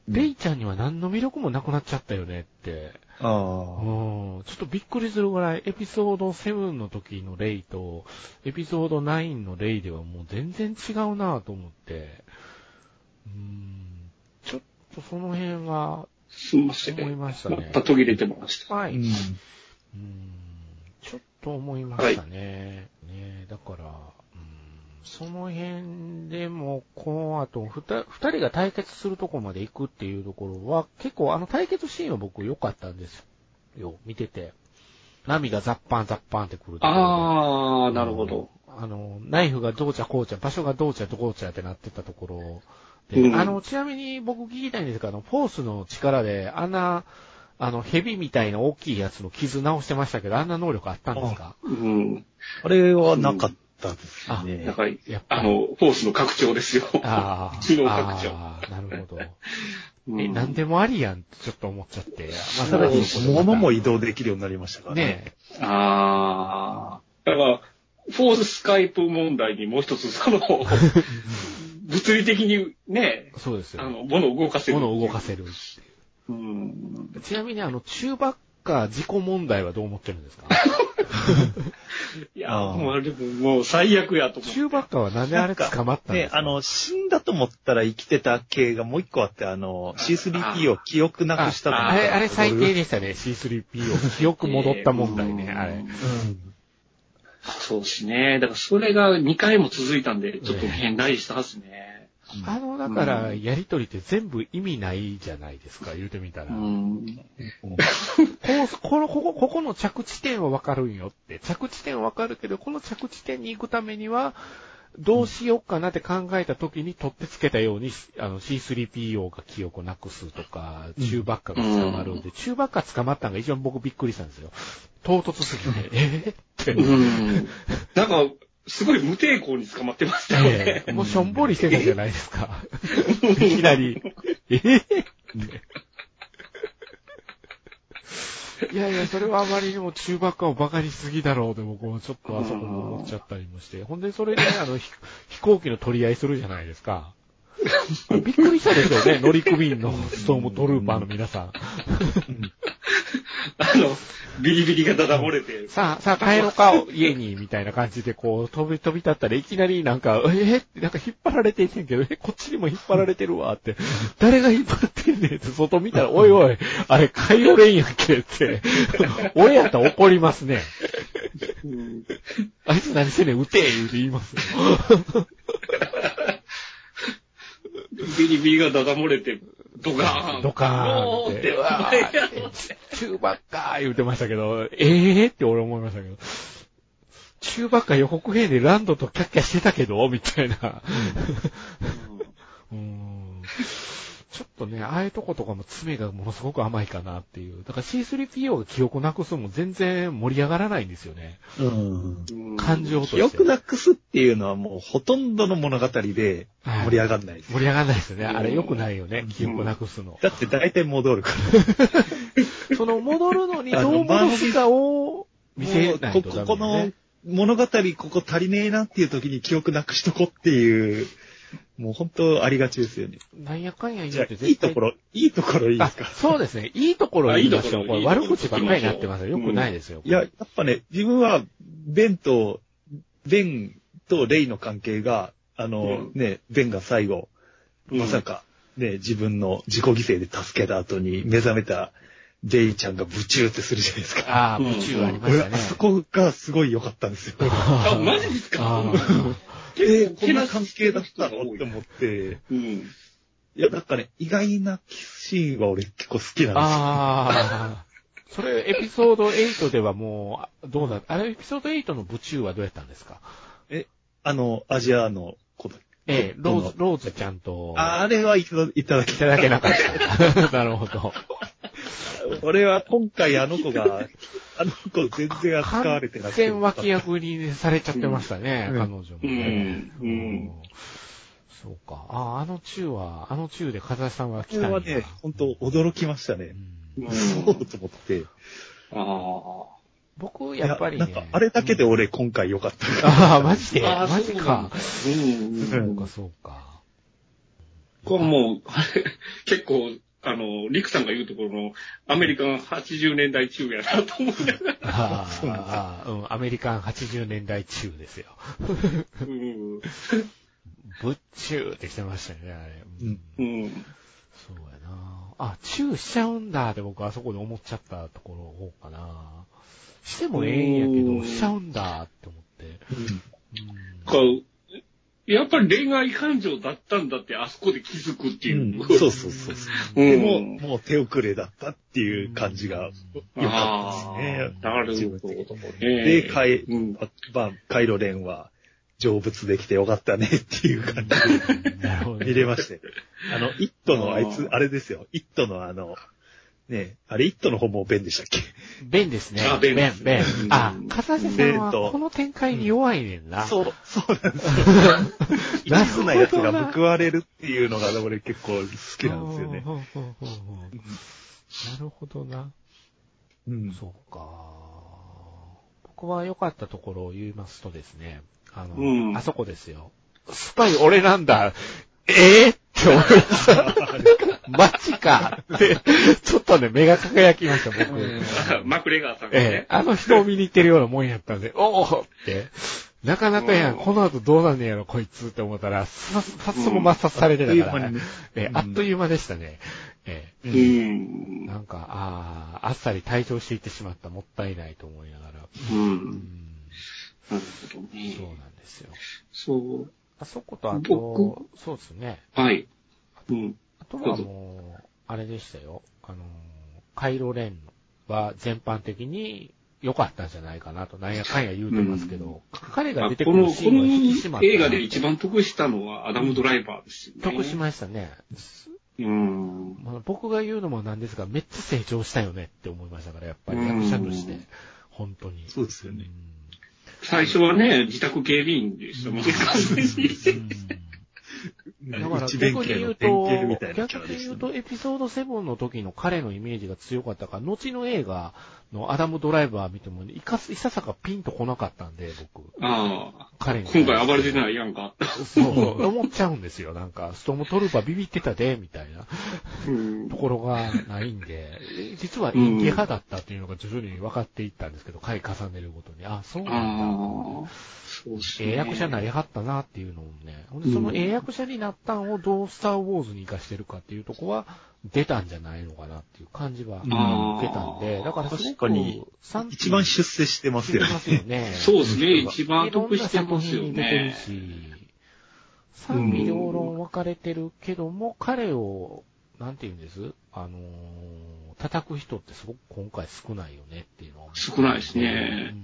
S1: レイちゃんには何の魅力もなくなっちゃったよねって。
S4: ああ。
S1: うん、ちょっとびっくりするぐらい、エピソード7の時のレイと、エピソード9のレイではもう全然違うなと思って、うん、ちょっとその辺は
S3: すみません。
S1: 思いましたね。
S3: また途切れてました。
S1: はい。
S4: うん。
S1: うんちょっと思いましたね。ねだから、うんその辺でも、この後、ふた二人が対決するとこまで行くっていうところは、結構あの対決シーンは僕良かったんですよ。見てて。波がザッパンザッパンってくる
S3: ああ、なるほど。
S1: あの、ナイフがどうちゃこうちゃ、場所がどうちゃどうちゃってなってたところで、
S3: うん
S1: あの、ちなみに僕聞きたいんですけど、あの、フォースの力で、あんな、あの、蛇みたいな大きいやつの傷直してましたけど、あんな能力あったんですか？
S3: うん。
S4: あれはなかったです
S1: あ
S4: ね。
S3: だから、
S1: やっぱり
S3: あの、フォースの拡張ですよ。
S1: ああ、
S3: 機能拡張
S1: ああ、なるほど。
S3: うん
S1: え、なんでもありやんってちょっと思っちゃって。まあ、
S3: さらに
S4: 物も移動できるようになりましたからね。
S1: ね
S3: ああ。だから、フォーススカイプ問題にもう一つ、その、物理的にね、
S1: そうですよ。
S3: あの、物を動かせる。
S1: 物を動かせる。
S3: うん。
S1: ちなみにあの、中ばっか事故問題はどう思ってるんですか？
S3: いや、もうあれもう最悪やと思う。
S1: 中ばっかはなんであれ捕まったんです、か？
S4: ねあの、死んだと思ったら生きてた系がもう一個あって、あの、C3P を記憶なくした
S1: ああれ、あれ最低でしたね。C3P を記憶戻った問題ね、
S3: うん
S1: あれ。
S3: そうですね。だからそれが2回も続いたんで、ちょっと変大したはずね。
S1: あの、だから、やりとりって全部意味ないじゃないですか、言うてみたら。
S3: う
S1: こ
S3: ん。
S1: うこの、ここ、ここの着地点はわかるんよって。着地点はわかるけど、この着地点に行くためには、どうしようかなって考えた時に取ってつけたように、あの C3PO が記憶をなくすとか、中ばっかが捕まるんで、中ばっか捕まったのが一番僕びっくりしたんですよ。唐突すぎて、えーって。
S3: うん。なんか、すごい無抵抗に捕まってましたよね。
S1: ええもうしょんぼりしてたじゃないですか。いきなり。えいやいや、それはあまりにも中ばっかを馬鹿にしすぎだろうで僕もちょっとあそこも思っちゃったりもして。ほんで、それで、あの、ひ飛行機の取り合いするじゃないですか。びっくりしたでしょうね、乗組員のストームトルーパーの皆さん。
S3: あの、ビリビリがだだ漏れて。
S1: さあ、さあ帰ろうか、家に、みたいな感じで、こう、飛び、飛び立ったらいきなりなんか、えーなんか引っ張られてんねんけど、え、こっちにも引っ張られてるわ、って。誰が引っ張ってんねんって、外見たら、おいおい、あれ、カイロレンやんけ、って。俺やったら怒りますね。
S3: う ん
S1: あいつ何してんねん、撃て言うて言いますよ。
S3: ビリビリがだだ漏れて、ドカーン。
S1: ドカーンっ、
S3: てて、
S1: うわー中ばっか言うてましたけど、ええーって俺思いましたけど。中ばっか予告編でランドとキャッキャしてたけど、みたいな。うーん ちょっとね、ああいうとことかも爪がものすごく甘いかなっていう。だから C3PO が記憶なくすのも全然盛り上がらないんですよね。
S4: うん。
S3: うん
S1: 感情として。
S4: 記憶なくすっていうのはもうほとんどの物語で盛り上がんないです。
S1: 盛り上がらないですよね。
S3: うん
S1: あれ良くないよね。記憶なくすの。
S4: だって大体戻るから。
S1: その戻るのにどう戻すかを見せない
S4: もうここの。物語ここ足りねえなっていう時に記憶なくしとこっていう、もう本当ありがちですよね。
S1: なんやかんや言
S4: じゃあ
S1: うて、
S4: いいところ、いいところいいで
S1: あ
S4: すか、
S1: そうですね。いいところ言い
S3: いいところ
S1: これ悪口ばっかりになってますよ。よくないですよ。
S4: いや、やっぱね、自分は、ベンと、ベンとレイの関係が、あの、
S3: うん
S4: ね、ベンが最後、
S3: うん
S4: まさか、ね、自分の自己犠牲で助けた後に目覚めた
S2: デイちゃんがブチューってするじゃないですか。
S1: ああ、
S3: うん
S1: 宇宙ありまし
S2: 俺、
S1: たね。
S2: あそこがすごい良かったんですよ。
S3: あ、マジですか？
S2: えー、こんな
S3: け
S2: 関係だったの？って思って。
S3: うん。
S2: いや、なんかね、意外なキスシーンは俺結構好きなんですよ。
S1: ああ。それ、エピソード8ではもう、どうだ、あれ、エピソード8の宇宙はどうやったんですか？
S2: あの、アジアの子だ。
S1: ええ、ローズ、
S2: ど
S1: ローズちゃんと、
S2: あれはいただいただき
S1: いただけなかった。なるほど。
S2: 俺は今回あの子が、あの子全然扱われてなくて。
S1: 完全脇役にされちゃってましたね、
S2: うん
S1: 彼女もね。
S3: うんうん
S1: そうか。ああ、あの中は、あの中で風さんは来たんや
S2: これはね、本当驚きましたね
S1: う。ん
S3: うん
S2: そうと思って。
S3: あ
S1: 僕、
S2: い
S1: やっぱりね。
S2: なんか、あれだけで俺今回良かった。
S1: ああ、マジで？
S3: あ。あ
S1: マジか。
S3: あ。うん。
S1: そうか、そうか。
S3: これもう、あれ結構、あの、リクさんが言うところの、アメリカン80年代中やなと思い ながら。
S1: ああうん、アメリカン80年代中ですよ。
S3: うん。
S1: ぶっちゅーってしてましたよね、あれ。うん
S2: うん
S3: うん。
S1: そうやな。あ、チューしちゃうんだって僕あそこで思っちゃったところの方かな。してもええんやけど、
S3: うん
S1: しちゃうんだって思って。うん
S3: こうやっぱり恋愛感情だったんだって、あそこで気づくっていう。
S2: うんそうそうそうそう。
S3: うん
S2: でも、もう手遅れだったっていう感じが良かったですね。
S3: なるほど
S2: で、カイ、
S3: うん
S2: まあ、カイロレンは成仏できてよかったねっていう感じで。見れましたよ。あの、イットのあいつ
S3: あ
S2: れですよ。イットのあの、ねあれイットの方もベンでしたっけ？
S1: ベンですね。
S3: あベン
S1: ベン、ベン。
S3: うん
S1: あ、笠瀬さんはこの展開に弱いねんな。
S2: そう、そうなんですよ。一
S1: なるほど
S2: 途なやつが報われるっていうのが俺結構好きなんですよね。
S1: ほうほうほうほうなるほどな。
S2: うん。
S1: そうか。僕は良かったところを言いますとですね、あの、
S3: うん
S1: あそこですよ。スパイ俺なんだ。ええって思いました。マジかって、ちょっとね、目が輝きました、僕。
S3: マクレガーさんが
S1: ええ
S3: ね。
S1: あの人を見に行ってるようなもんやったんで、おおって、なかなかやん、
S3: うん
S1: この後どうなんねやろ、こいつって思ったら、さ早速抹殺されてたから、
S2: うん
S1: ええあっという間でしたね。ええ
S3: うん。
S1: なんか、ああ、あっさり退場していってしまった、もったいないと思いながら。
S3: う。
S1: うんん、
S3: なるほど
S1: そう
S3: ね。
S1: なんですよ。
S3: そう。
S1: あそこと、あと
S3: 僕、
S1: そうですね。
S3: はい。うん。
S1: あとはもう、あれでしたよ。あの、カイロレンは全般的に良かったんじゃないかなと、なんやかんや言うてますけど、彼が出てく
S3: あこの、こ
S1: るシーンは引き締まった。
S3: の映画で一番得したのはアダム・ドライバーですよね。
S1: 得しましたね。
S3: うん。
S1: まあ僕が言うのもなんですが、めっちゃ成長したよねって思いましたから、やっぱり
S3: うん
S1: 役者として。本当に。
S2: そうですよね。
S3: 最初はね、自宅警備員でしたもんね、
S1: 逆に言うと逆に言う。とエピソード7の時の彼のイメージが強かったから、後の映画のアダムドライバー見ても、いかす、いささかピンとこなかったんで、僕。
S3: ああ。
S1: 彼に。
S3: 今回暴れてないいやんか。
S1: そう、思っちゃうんですよ。なんか、ストームトルーパービビってたで、みたいな
S3: うん
S1: と。ころがないんで、実は陰気派だったっていうのが徐々に分かっていったんですけど、回重ねるごとに、あ、そうなんだ。
S3: そうっすね。
S1: ええ役者になりはったなっていうのもね。ほんで、そのええ役者になったんをどうスターウォーズに活かしてるかっていうとこは出たんじゃないのかなっていう感じは受けたんで、だから
S2: 確かに一番出世してますよね。
S1: よね。
S3: そうですね。一番得してますよね。
S1: 賛否両論分かれてるけども、彼を、なんて言うんです？あのー叩く人ってすごく今回少ないよねっていうのは。
S3: 少ないですね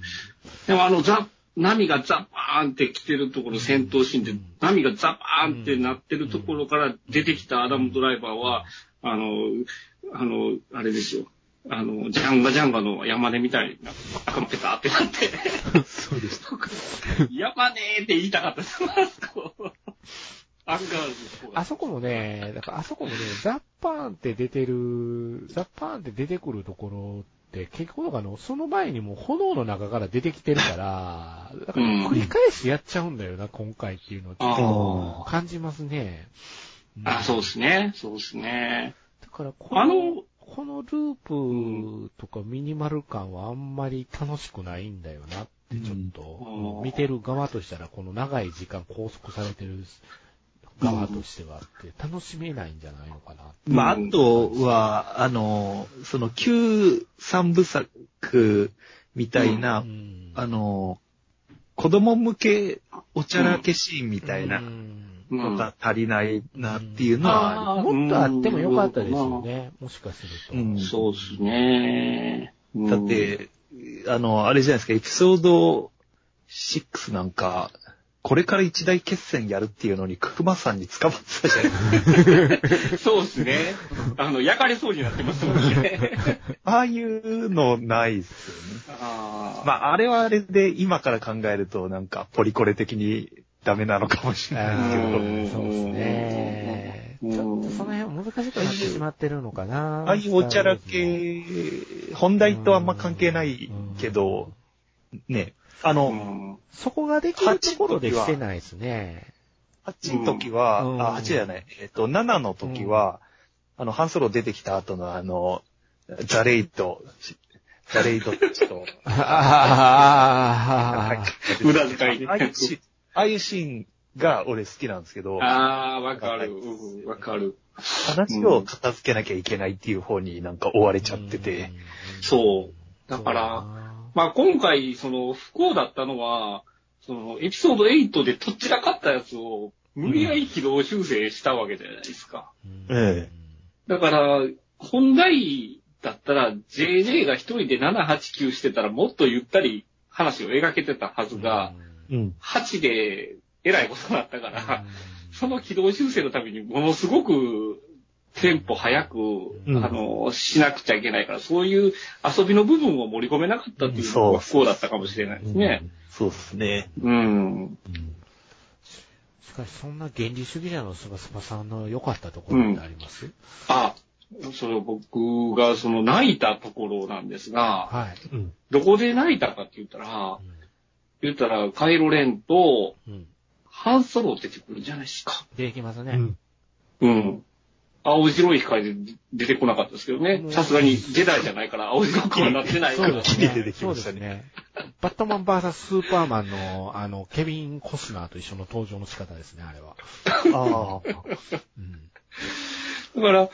S3: でもあの、ザ、波がザバーンって来てるところ、戦闘シーンで
S1: うん
S3: 波がザバーンってなってるところから出てきたアダムドライバーは、あの、あの、あれですよ。あの、ジャンガジャンガの山根みたいになって、赤ペタってなって、
S2: そうでした。
S3: 山根って言いたかったです、あそこ。アンガールズ
S1: あそこもね、だからあそこもね、ザッパーンって出てる、ザッパーンって出てくるところって、結局あの、その前にもう炎の中から出てきてるから、だから繰り返しやっちゃうんだよな、今回っていうのを感じますね。
S3: あ、あ、そうですね。そうですね。
S1: だからこ
S3: あ
S1: の、
S3: の、
S1: このループとかミニマル感はあんまり楽しくないんだよなってちょっと、
S3: うん
S1: 見てる側としたらこの長い時間拘束されてる側としてはって楽しめないんじゃないのかな。
S2: まあ、あとは、あの、その旧三部作みたいな、
S1: うん
S2: あの、子供向けおちゃらけシーンみたいな
S1: うん
S2: のが足りないなっていうのはあ
S3: あー
S1: もっとあってもよかったですよね。もしかすると。
S2: る。うん
S3: そうですね。うん
S2: だっ、て、あの、あれじゃないですか、エピソード6なんか、これから一大決戦やるっていうのに、熊さんに捕まってたじゃないですか。
S3: そうですね。あの、焼かれそうになってますもんね。
S2: ああいうのないっすよね。
S3: あー
S2: まあ、あれはあれで今から考えると、なんか、ポリコレ的にダメなのかもしれないですけど、
S3: うん
S1: そうですね。
S3: うん
S1: ちょっとその辺難しくなってしまってるのかな。
S2: ああいうおちゃらけ、本題とあんま関係ないけど、ね、あ
S3: う
S2: の、
S3: ん。
S1: そこができるところでしてないですね。
S2: 8の時は、
S1: うん。
S2: あ、8じゃない、えっと、7の時は、あの、ハンソロ出てきた後のあの、ザレイト、ザレイトたちと、
S1: ああ、
S3: 無駄遣い
S2: ああいうシーンが俺好きなんですけど、
S3: あー、わかる。うんわかる。
S2: 話を片付けなきゃいけないっていう方になんか追われちゃってて、
S3: そう。だから、まあ今回、その、不幸だったのは、その、エピソード8でとっちらかったやつを、無理やり軌道修正したわけじゃないですか。
S2: え
S3: だから、本来だったら、JJ が一人で7、8、9してたら、もっとゆったり話を描けてたはずが、
S2: うん。
S3: 8でえらいことになったから、その軌道修正のためにものすごくテンポ早く、
S2: うん
S3: あの、しなくちゃいけないから、そういう遊びの部分を盛り込めなかったっていうのが不幸だったかもしれないですね。
S2: そうですね。
S3: うん。
S1: しかし、そんな原理主義者のスバスバさんの良かったところってあります、
S3: あ、それ僕がその泣いたところなんですが、
S1: はい。
S2: うん。
S3: どこで泣いたかって言ったら、言ったらカイロレンと
S1: うん。うん。
S3: ハンソロ出てくるじゃないですか。
S1: できますね。
S2: うん。
S3: うん。青白い光で出てこなかったですけどねさすがにジェダイじゃないから青白くはなってないから
S1: そうで。す
S2: 綺麗で
S1: ね。そうで
S2: できましたね
S1: すね。バットマン VS スーパーマンの、あの、ケビン・コスナーと一緒の登場の仕方ですね、あれは。
S2: ああ。
S1: うん。
S3: だから、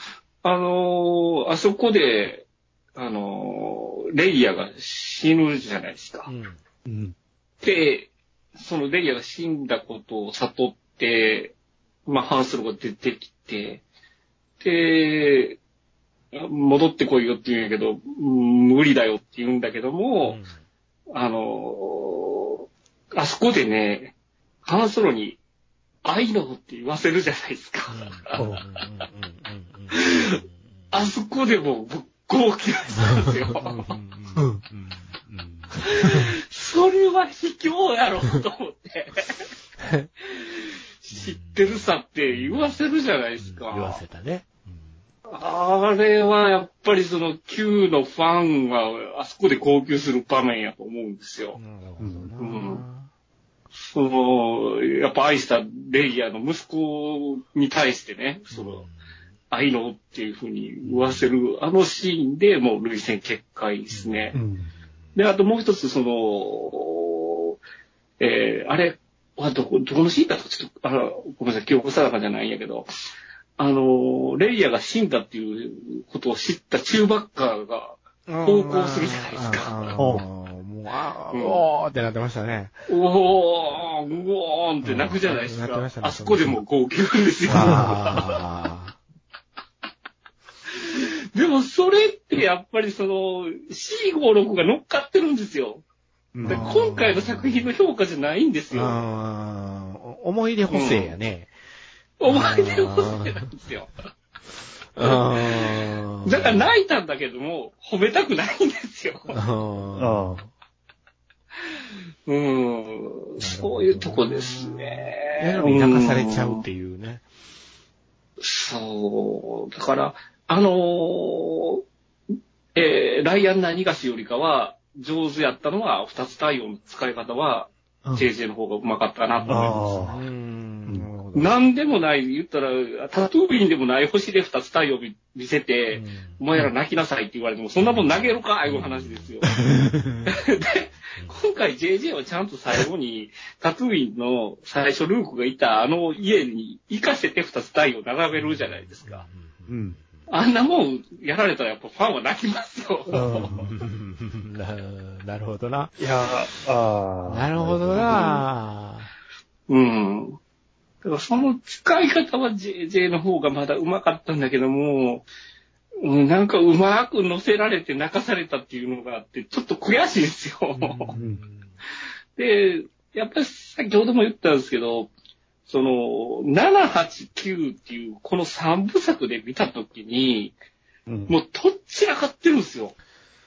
S3: あのーあそこで、あのーレイヤが死ぬじゃないですか
S1: う。ん。
S2: うん。
S3: で、そのレイヤが死んだことを悟って、まあ、ハンスロが出てきて、で、戻ってこいよって言うんやけど、うん無理だよって言うんだけども、あのーあそこでね、ハンソロに、愛のって言わせるじゃないですか。
S1: うん。うん。うん。うん。
S3: あそこでもうぶっ号泣したんですよ。
S1: うん。うん。
S3: それは卑怯やろと思って。知ってるさって言わせるじゃないですか。
S1: 言わせたね。
S3: あれはやっぱりその Q のファンはあそこで号泣する場面やと思うんですよ。
S1: なるほど
S3: うん
S1: な。
S3: その、やっぱ愛したレイヤーの息子に対してね、その、愛のっていうふうに言わせる、あのシーンでもう涙腺決壊ですね。
S2: うん。
S3: で、あともう一つ、その、えー、あれ、あどこ、どこのシーンだったかちょっと、あの、ごめんなさい、記憶定かじゃないんやけど、あの、レイヤーが死んだっていうことを知ったチューバッカーが、投稿するじゃないですか。
S1: あー
S2: おう
S1: もう、あー
S3: うん。
S1: おーってなってましたね。
S3: うおー、うおーって泣くじゃないですか。
S1: うん。ね
S3: あそこでも号泣ですよ。でもそれってやっぱりその C56 が乗っかってるん。ですよ。今回の作品の評価じゃないん。ですよ。
S1: 思い出補正やね。
S3: お前で補正なんですよ。
S1: あー
S3: だから泣いたんだけども、褒めたくないんですよ。
S1: あー
S2: ああ。
S3: うん。そういうとこですね。
S1: 泣かされちゃうっていうね。
S3: そう。だから、あのーえーライアン何がしよりかは、上手やったのは、二つ対応の使い方は、
S2: うん
S3: JJ の方がうまかったなと思います。
S2: あ
S1: うーん。な
S3: んでもない、言ったら、タトゥービンでもない星で二つ対応見せて、お前ら泣きなさいって言われても、そんなもん投げるかいう話ですよ。で、今回 JJ はちゃんと最後に、タトゥーインの最初ルークがいたあの家に行かせて二つ台を並べるじゃないですか。
S4: うん。
S3: あんなもんやられたらやっぱファンは泣きますよ。
S1: うんななるほどな。
S4: いやー、あー
S1: なるほど。な。
S3: うん。だからその使い方は JJ の方がまだ上手かったんだけども、うん、なんかうまく乗せられて泣かされたっていうのがあって、ちょっと悔しいんですよ。
S4: うん。
S3: で、やっぱり先ほども言ったんですけど、その、7、8、9っていうこの3部作で見たときに、
S4: うん
S3: もうとっちらかってるんですよ。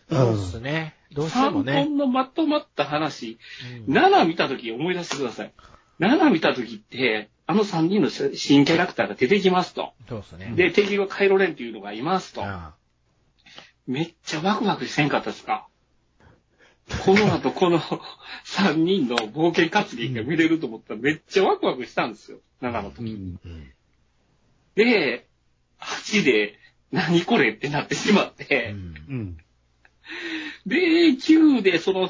S1: そうっすね。どうしても
S3: 3
S1: ね。
S3: 本のまとまった話、
S1: うん
S3: 7見たとき思い出してください。7見たときって、あの3人の新キャラクターが出てきますと。
S1: そうっすね。
S3: で、敵はカイロレンっていうのがいますと。
S1: あ
S3: めっちゃワクワクせんかったですか？この後この3人の冒険活劇が見れると思ったらめっちゃワクワクしたんですよ。7の時。
S4: うん。
S1: うん
S3: で、8で何これってなってしまっ
S1: う
S3: て、
S1: ん
S4: うん。
S3: で、9でその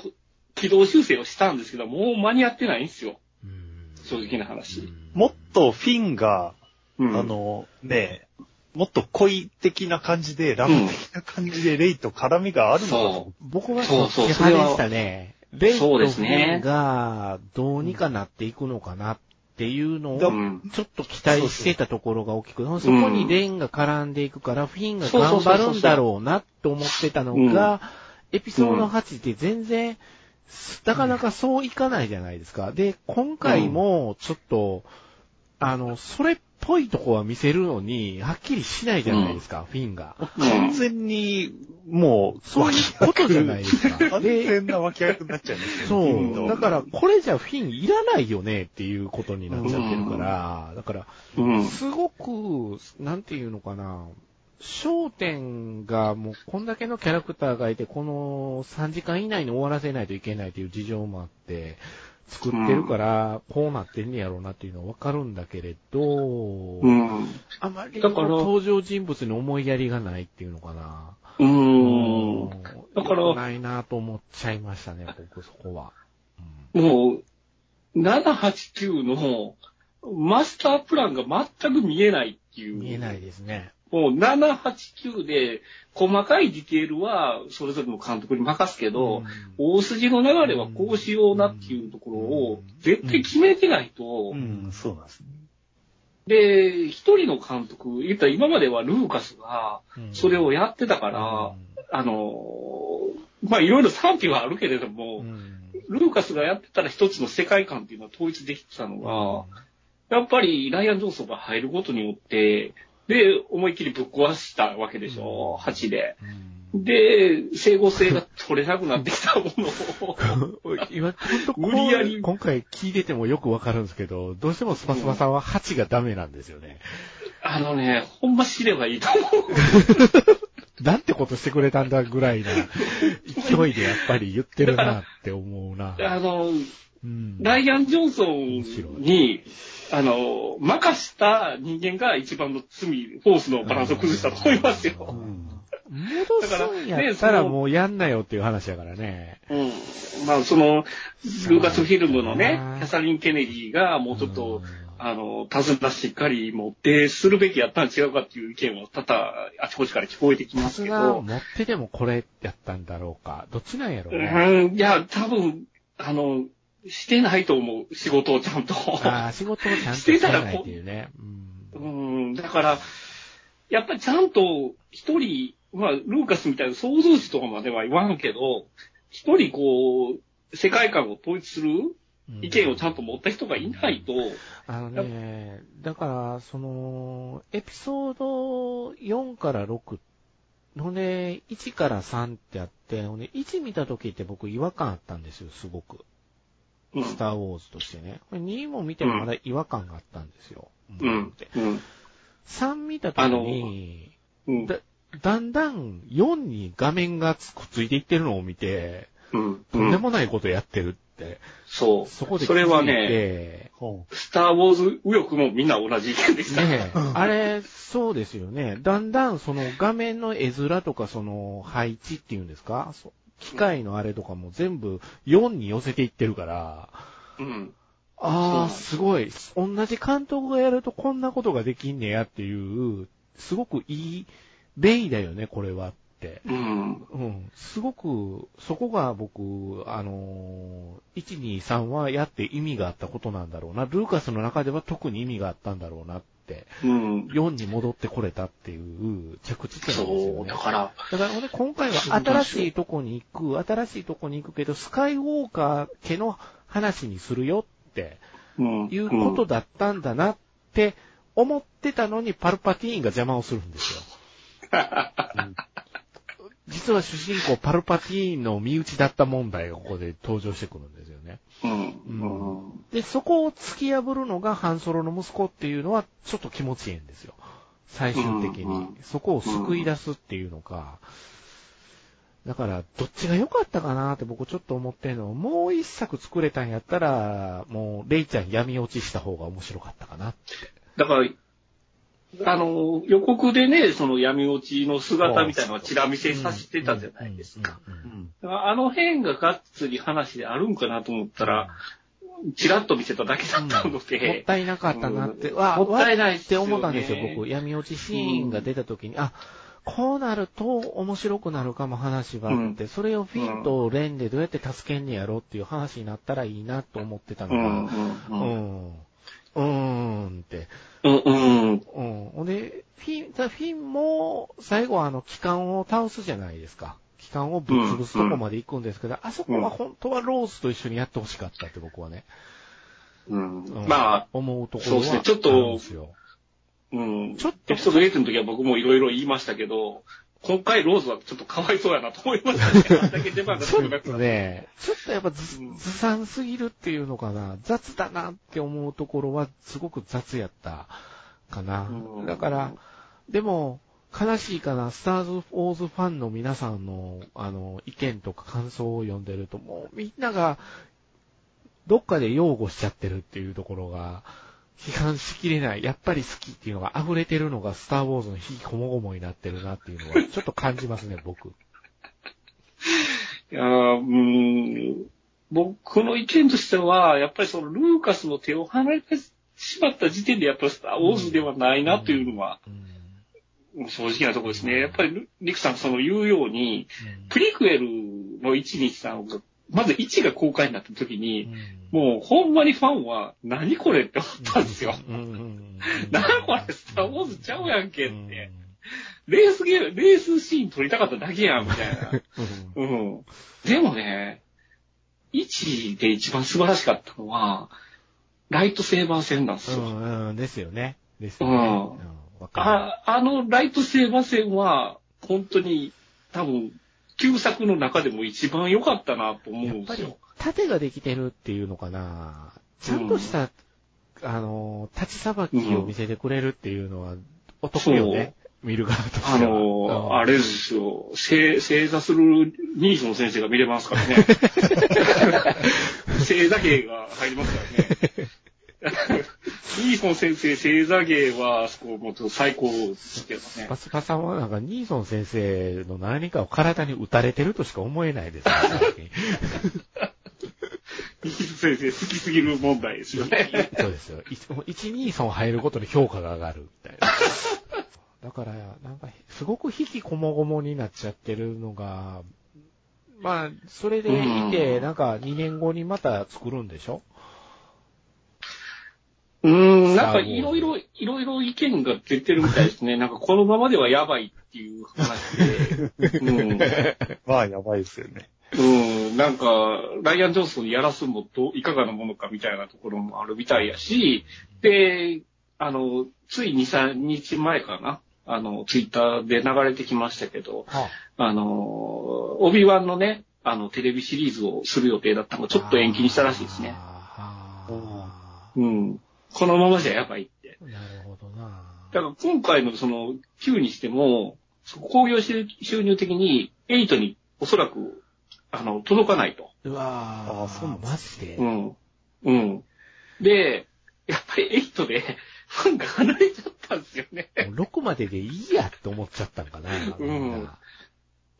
S3: 軌道修正をしたんですけど、もう間に合ってないんですよ。
S1: うん
S3: 正直な話。
S4: もっとフィンが、
S3: うん
S4: あの、ねもっと恋的な感じで、ラブ的な感じでレイと絡みがあるのか
S3: そ
S1: 僕は
S3: そ
S1: そう
S3: そう
S1: 派でしたね。レイと
S3: そう
S1: フィンがどうにかなっていくのかなっていうの
S3: う。
S1: を
S3: うん。
S1: ちょっと期待してたところが大きく、そこにレインが絡んでいくから、フィンが頑張るんだろうなって思ってたのが、エピソード8って全然、なかなかそういかないじゃないですか。で、今回もちょっと、あの、それっぽいとこは見せるのに、はっきりしないじゃないですか、フィンが。
S4: 完全に、もう、
S1: そういうことじゃないですか。
S4: 完
S1: で、
S4: 全な脇役になっちゃうんですよ
S1: そ
S4: フィンの
S1: う。だから、これじゃフィンいらないよねっていうことになっちゃってるから、だから、
S3: うん。
S1: すごく、なんていうのかな、焦点がもうこんだけのキャラクターがいて、この3時間以内に終わらせないといけないという事情もあって、作ってるから、こうなってんねやろうなっていうのはわかるんだけれど、
S3: うん。
S1: あまり登場人物に思いやりがないっていうのかな。
S3: うん。
S1: だ
S3: だから
S1: ないなと思っちゃいましたね、僕そこは。
S3: もう、7、8、9のマスタープランが全く見えないっていう。
S1: 見えないですね。
S3: もう7、8、9で細かいディテールはそれぞれの監督に任すけど、大筋の流れはこうしようなっていうところを絶対決めてないと、
S4: うん、そうなんですね。
S3: で、一人の監督、言ったら今まではルーカスが
S1: うん。
S3: それをやってたから、あの、まあいろいろ賛否はあるけれども、
S1: うん。
S3: ルーカスがやってたら一つの世界観っていうのは統一できてたのが、やっぱりライアン・ジョンソンが入ることによって、で、思いっきりぶっ壊したわけでしょ、8で。
S1: うん
S3: で、整合性が取れなくなってきたものを、
S1: 今、
S3: 無理やり
S1: 今回聞いててもよくわかるんですけど、どうしてもスパスパさんは8がダメなんですよね。
S3: あのね、ほんま知ればいいと思う。
S1: なんてことしてくれたんだぐらいな勢いでやっぱり言ってるなって思うな。
S3: あの、
S1: うん
S3: ライアン・ジョンソンに、あの、任した人間が一番の罪、フォースのバランスを崩したと思いますよ。
S1: 戻すんやったらもうやんなよっていう話だからね。
S3: うん。まあ、その、ルーカスフィルムのねキャサリン・ケネディがもうちょっと、あの、手綱しっかり持ってするべきやったん違うかっていう意見は多々あちこちから聞こえてきますけど、
S1: 持ってでもこれやったんだろうか。どっちなんやろうね。
S3: うん、いや、多分、あの、してないと思う、仕事をちゃんと。
S1: ああ、仕事をちゃんとしてないっていうね。う
S3: うんん、だから、やっぱりちゃんと一人、まあ、ルーカスみたいな創造主とかまでは言わんけど、一人こう、世界観を統一する意見をちゃんと持った人がいないと、
S1: あのね、だから、その、エピソード4から6、ほんで、1から3ってあって、ほんで、1見た時って僕違和感あったんですよ、すごく。
S3: うん、
S1: スター・ウォーズとしてね。これ2も見てもまだ違和感があったんですよ。
S3: うん、うん、
S1: 3見た時に、
S3: うん、
S1: だ、だんだん4に画面がくっついていってるのを見て、
S3: うん、
S1: とんでもないことやってるっって。
S3: そう。
S1: そこで気
S3: それはね、
S1: て、
S3: スター・ウォーズ右翼もみんな同じ意見でした。
S1: ねえ、あれ、そうですよね。だんだんその画面の絵面とかその配置っていうんですか？そ機械のあれとかも全部4に寄せていってるから、
S3: うん。
S1: ああ、
S3: す
S1: すごい。同じ監督がやるとこんなことができんねやっていう、すごくいい、便利だよね、これはって。
S3: うん。
S1: うん。すごく、そこが僕、あのー、1、2、3はやって意味があったことなんだろうな。ルーカスの中では特に意味があったんだろうなって。
S3: うん。
S1: 4に戻ってこれたっていう着地点ですよ
S3: そう、
S1: ね。
S3: だから、
S1: だからね、今回は新しいとこに行く、新しいとこに行くけど、スカイウォーカー家の話にするよって
S3: うん。
S1: いうことだったんだなって思ってたのに、パルパティーンが邪魔をするんですよ。うん実は主人公パルパティーンの身内だった問題がここで登場してくるんですよね。
S3: うん。うん。
S1: で、そこを突き破るのがハンソロの息子っていうのはちょっと気持ちいいんですよ。最終的に。そこを救い出すっていうのか。だから、どっちが良かったかなって僕ちょっと思ってんのは、もう一作作れたんやったら、もう、レイちゃん闇落ちした方が面白かったかなって。
S3: だから、あの、予告でね、その闇落ちの姿みたいなのをチラ見せさせてたじゃないですか。あの辺ががっつり話であるんかなと思ったら、チラッと見せただけだったの
S1: もっ
S3: で、
S1: たいなかったなって、
S3: うん。
S1: わ、
S3: もったいないっ
S1: て思ったんですよ、僕。闇落ちシーンが出た時に、あ、こうなると面白くなるかも話があって、それをフィンとレンでどうやって助けんねやろっていう話になったらいいなと思ってたの
S3: うん、
S1: が、
S3: う、
S1: うんん、うーんって。
S3: うん、うん、
S1: うん。で、フィン、フィンも、最後はあの、機関を倒すじゃないですか。機関をぶっ潰すとこまで行くんですけど、あそこは本当はローズと一緒にやってほしかったって僕はね。
S3: うん
S1: うん
S3: まあ、
S1: 思うところは
S3: そうですねちょっと
S1: あるんですよ
S3: うん。
S1: ちょっと
S3: エピソード8の時は僕もいろいろ言いましたけど、今回ローズはちょっとかわいそうやなと思いましたね。あんだけ出番が
S1: ちょっと
S3: 少なくなって。
S1: ね、ちょっとやっぱず
S3: うん
S1: ずさんすぎるっていうのかな、雑だなって思うところはすごく雑やったかな
S3: う。ん
S1: だから、でも、悲しいかな、スターズ・ウォーズファンの皆さんの、あの、意見とか感想を読んでると、もうみんなが、どっかで擁護しちゃってるっていうところが、批判しきれない、やっぱり好きっていうのが溢れてるのがスター・ウォーズの非こもごもになってるなっていうのは、ちょっと感じますね、僕。
S3: いやーうーん僕の意見としては、やっぱりそのルーカスの手を離れてしまった時点で、やっぱりスター・ウォーズではないなというのは、
S1: うん
S3: 正直なところですね。やっぱりリクさんがその言うように、プリクエルの123が、まず1が公開になった時に、もうほんまにファンは、何これって思ったんですよ。何これ、スター・ウォーズちゃうやんけって。レースゲーム、レースシーン撮りたかっただけやん、みたいな。うん。でもね、1で一番素晴らしかったのは、ライトセーバー戦なんですよ。
S1: うんうんですよね。ですよね。
S3: うん
S1: うん
S3: ああのライトセーバー戦は、本当に多分、旧作の中でも一番良かったなと思
S1: る。やっぱり
S3: うんですよ。、
S1: 盾ができてるっていうのかな。ちゃんとした、あの、立ちさばきを見せてくれるっていうのは、お得よね。見る側としては。
S3: あの、
S1: うん
S3: あれですよ、正正座するニーソン先生が見れますからね。正座芸が入りますからね。ニーソン先生、正座芸は、あそこ、も最高ですけどね
S1: パ。スパさんはなんか、ニーソン先生の何かを体に打たれてるとしか思えないですね、
S3: ニーソン先生好きすぎる問題ですよね。
S1: そうですよ。い1、2、3入ることで評価が上がるみたいな。だから、なんか、すごく引きこもごもになっちゃってるのが、まあ、それでいて、
S3: うん
S1: なんか2年後にまた作るんでしょ？
S3: うーん、なんかいろいろ、いろいろ意見が出てるみたいですね。なんかこのままではやばいっていう話で。うん。
S4: まあ、やばいですよね。
S3: うん、なんか、ライアン・ジョンソンにやらすのもどういかがなものかみたいなところもあるみたいやし、で、あの、つい2、3日前かな、あの、ツイッターで流れてきましたけど、
S1: は
S3: あの、オビワンのね、あの、テレビシリーズをする予定だったのがちょっと延期にしたらしいですね。
S1: はあ
S3: うん。このままじゃやばいって。
S1: なるほどな。
S3: だから今回のその9にしても、興行収収入的に8におそらく、あの、届かないと。
S1: うわー、
S2: あそうなん
S1: マジで、
S3: うん。うん。で、やっぱり8でファンが離れちゃったんですよね。
S1: もう6まででいいやって思っちゃったんかな。みんな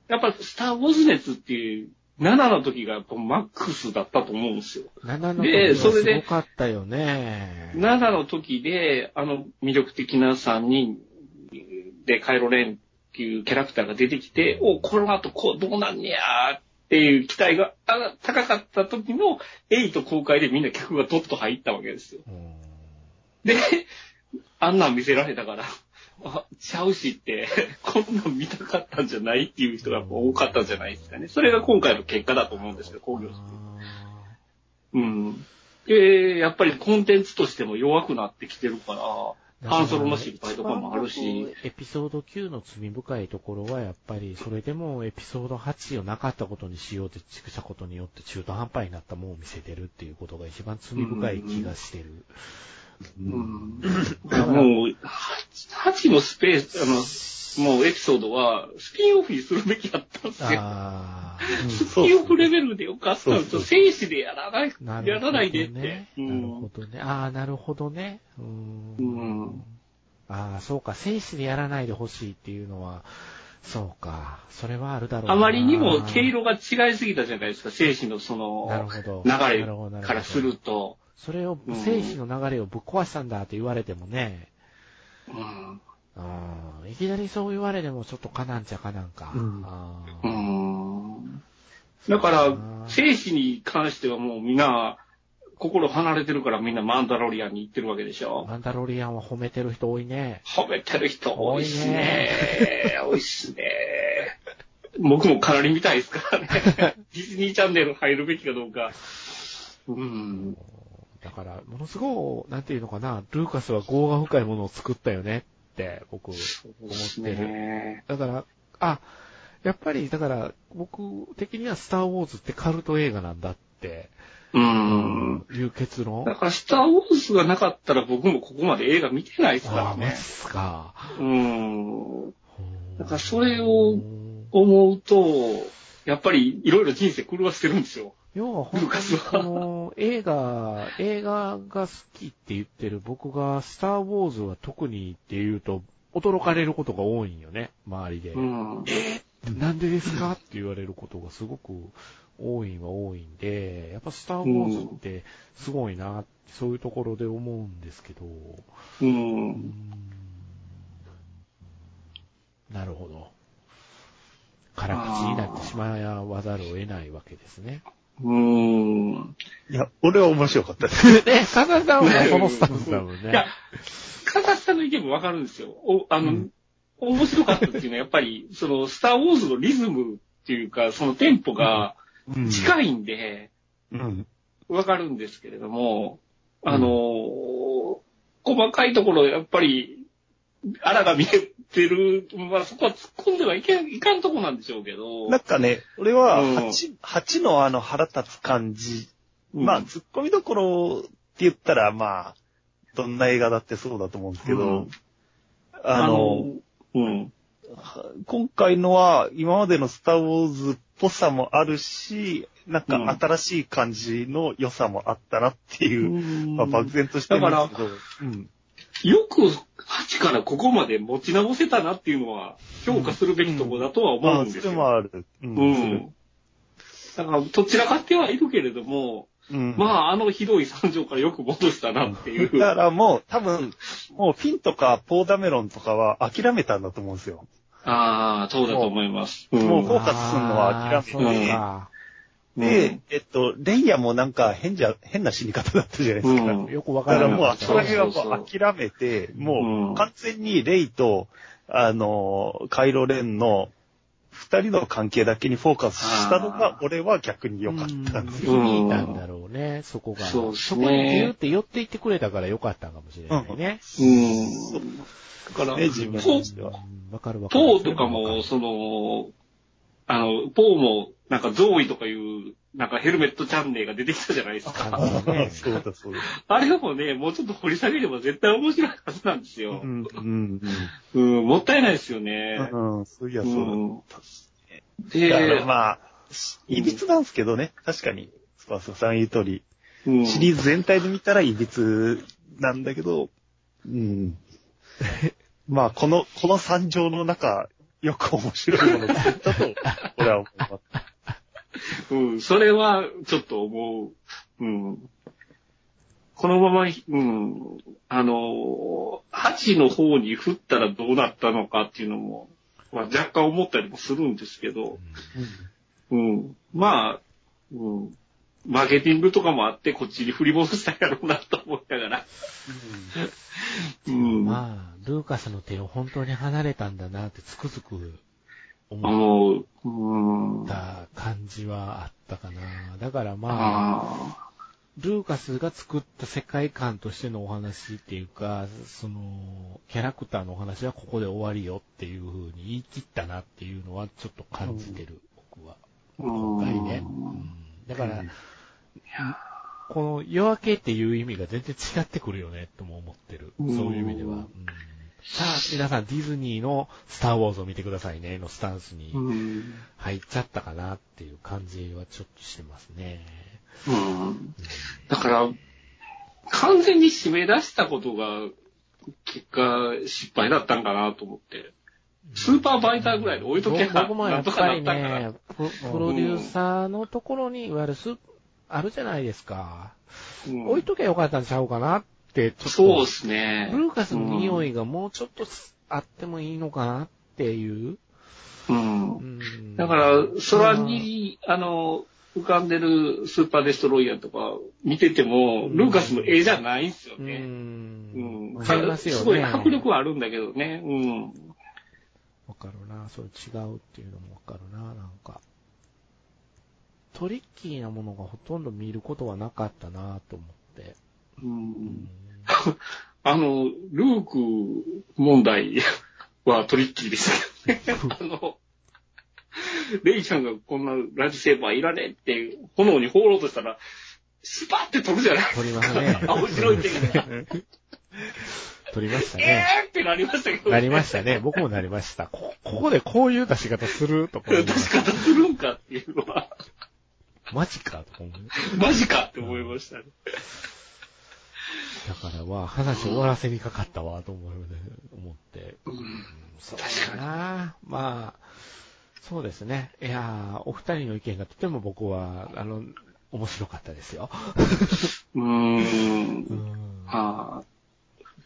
S3: やっぱスター・ウォーズ熱っていう、7の時がやっぱマックスだったと思うんですよ。
S1: 7の時
S3: でそれで
S1: はすごかったよね。
S3: 7の時で、あの魅力的な3人でカイロレンっていうキャラクターが出てきて、お、この後こうどうなんねやーっていう期待があ高かった時の8公開でみんな客がドッと入ったわけですよ。
S1: うん
S3: で、あんなん見せられたから、あ、ちゃうしって、こんなん見たかったんじゃないっていう人が多かったんじゃないですかね。それが今回の結果だと思うんですよ、工業室。うん。で、やっぱりコンテンツとしても弱くなってきてるから、ハンソロの失敗とかもあるし、
S1: エピソード9の罪深いところはやっぱり、それでもエピソード8をなかったことにしようってしたことによって中途半端になったものを見せてるっていうことが一番罪深い気がしてる。
S3: うん。だからもう、8のスペース、あの、もうエピソードは、スピンオフにするべきだったんですよ。
S1: あ
S3: スピンオフレベルでよかったんですよ。でやらない、
S1: ね。
S3: やらないでって。う
S1: なる
S3: ん
S1: ほどね。ああ、なるほどね。うーん
S3: うん
S1: ああ、そうか。生死でやらないでほしいっていうのは、そうか。それはあるだろうな。
S3: あまりにも毛色が違いすぎたじゃないですか、生死のその。流
S1: な
S3: れからすると。
S1: それを
S3: うん、
S1: 生死の流れをぶっ壊したんだって言われてもね、
S3: うん
S1: ああいきなりそう言われてもちょっとかなんちゃかなんか。
S2: うん
S1: あ
S3: う
S1: あ
S3: んだから、生死に関してはもうみんな、心離れてるからみんなマンダロリアンに行ってるわけでしょ。
S1: マンダロリアンは褒めてる人多いね。
S3: 褒めてる人多いっすね。多いっすね。僕もかなり見たいですからね。ディズニーチャンネル入るべきかどうか。うん。
S1: だから、ものすごい、なんていうのかな、ルーカスは業が深いものを作ったよねって、僕、思ってる。
S3: ね
S1: だから、あ、やっぱり、だから、僕的にはスターウォーズってカルト映画なんだって、
S3: うん。
S1: いう結論。
S3: だから、スター・ウォーズがなかったら僕もここまで映画見てないですからね。
S1: すか。
S3: うん。だからそれ
S1: う
S3: を
S1: ん
S3: 思うと、やっぱりいろいろ人生狂わせてるんですよ。
S1: 要は本当にこの映画、映画が好きって言ってる僕がスター・ウォーズは特にって言うと驚かれることが多いんよね、周りで。
S3: うん。
S1: えーなんでですかって言われることがすごく多いは多いんで、やっぱスター・ウォーズってすごいな、そういうところで思うんですけど、
S3: う。
S1: うんんなるほど。辛口になってしまわざるを得ないわけですね。
S3: うん。
S2: いや、俺は面白かったです。
S1: ね、サザさんはこのスタンスだもんね。
S3: いや、カザさんの意見もわかるんですよ。お、あの、
S2: うん
S3: 面白かったっていうのはやっぱり、その、スター・ウォーズのリズムっていうか、そのテンポが
S2: うん
S3: 近いんで、
S2: うん。
S3: わかるんですけれども、あの、細かいところ、やっぱり、あらが見えてる、まあそこは突っ込んではいけんいかんとこなんでしょうけど、
S2: なんかね、俺は
S3: うん。
S2: 8、8のあの腹立つ感じ、
S3: うん。
S2: まあ、突っ込みどころって言ったら、まあ、どんな映画だってそうだと思うんですけど、
S3: うん。
S2: あの、
S3: うん。
S2: 今回のは今までのスター・ウォーズっぽさもあるし、なんか新しい感じの良さもあったなっていう、まあ、漠然としてるんですけど、うん。
S3: よく8からここまで持ち直せたなっていうのは評価するべきところだとは思
S2: まあ、
S3: うんですよ。
S2: それもある。う。
S3: うんん。だから、どちらかってはいるけれども、
S2: うん。
S3: まあ、あのひどい惨状からよく戻したなっていう。
S2: だからもう、多分、もうフィンとかポーダメロンとかは諦めたんだと思うんですよ。
S3: ああ、そうだと思います。うん
S2: もうフォーカスするのは諦めて
S1: あーそうか
S2: で、えっと、レイヤもなんか変じゃ、変な死に方だったじゃないですか。
S3: うん
S1: よくわ
S2: だからもう、あそこら辺は
S3: そうそう
S2: もう諦めて、も
S3: うん
S2: う完全にレイと、あの、カイロレンの二人の関係だけにフォーカスしたのが
S3: あ、
S2: 俺は逆に良かったんですよ。
S1: うんいいなんだろうね、そこが。
S3: そね
S1: こにギューって寄っていってくれたからよかったかもしれないね。
S3: うん。だから、
S2: ね、自分
S3: ポ
S2: としては。
S1: うんわかるわかる。
S3: ポーとかも、その、あの、ポーも、なんか、ゾーイとかいう、なんかヘルメットチャンネルが出てきたじゃないです
S1: あ
S3: か。
S2: そうだそうだ。
S3: あれもね、もうちょっと掘り下げれば絶対面白いはずなんですよ
S2: う。ん、うん、
S3: うん、もったいないですよね。
S2: うん。うん、そういや、そうだったっすね。
S3: で、
S2: まあ、
S4: いびつなんですけどね。確かに、スパースさん言う通り、
S3: うん
S4: シリーズ全体で見たらいびつなんだけど、うん。まあ、この、この惨状の中、よく面白いものを作ったと、俺は思います。
S3: うん、それはちょっと思う。うん。このまま、うん、あの、8の方に振ったらどうなったのかっていうのも、まあ、若干思ったりもするんですけど、うん。まあ、うん。マーケティングとかもあって、こっちに振り戻したやろうなと思いながら。
S1: まあ、ルーカスの手を本当に離れたんだなってつくづく思った感じはあったかな。だからまあ、
S3: あ
S1: ルーカスが作った世界観としてのお話っていうか、その、キャラクターのお話はここで終わりよっていう風に言い切ったなっていうのはちょっと感じてる、僕は。今回ね。うん。だから、この夜明けっていう意味が全然違ってくるよね、とも思ってる。そういう意味では。うんさあ、皆さんディズニーのスターウォーズを見てくださいね、のスタンスに
S3: うん。
S1: 入っちゃったかなっていう感じはちょっとしてますね。
S3: うん。だから、完全に締め出したことが、結果、失敗だったんかなと思って。スーパーバイザーぐらいで置いとけば、
S1: 僕もや
S3: なんとか
S1: っぱり
S3: なっかな
S1: ね、プロデューサーのところに、いわゆるスあるじゃないですか。
S3: うん
S1: 置いとけばよかったんちゃうかなって、ちょっと。
S3: そうですね。
S1: ルーカスの匂
S3: い。
S1: いがもうちょっとあってもいいのかなっていう。
S3: うん
S1: う。ん
S3: だから、空に、あの、浮かんでるスーパーデストロイヤーとか見てても、ルーカスの絵じゃないんですよ
S1: う
S3: ね。
S1: ん。
S3: うん。
S1: わかりますよね。
S3: すごい迫力はあるんだけどね。うん。
S1: わかるな。それ違うっていうのもわかるな、なんか。トリッキーなものがほとんど見ることはなかったなと思って。
S3: う。
S1: うんん
S3: あの、ルーク問題はトリッキーでしたけどね。あの、レイちゃんがこんなラジセーバーいらねえって炎に放ろうとしたら、スパって取るじゃない
S1: 撮りますね。
S3: 青白い手が。
S1: 撮りました
S3: え
S1: ね。
S3: ーってなりましたけど、
S1: なりましたね。僕もなりました。こ、ここでこういう出し方するとか
S3: 出し。方するんかっていうのは、
S1: マジかとか思う。
S3: マジかって思いましたね。
S1: だからは、話終わらせにかかったわ、と思う思って。
S3: うん
S1: そう
S3: 確か
S1: だなまあ、そうですね。いやーお二人の意見がとても僕は、あの、面白かったですよ。
S3: うー。
S1: うんん。
S3: ああ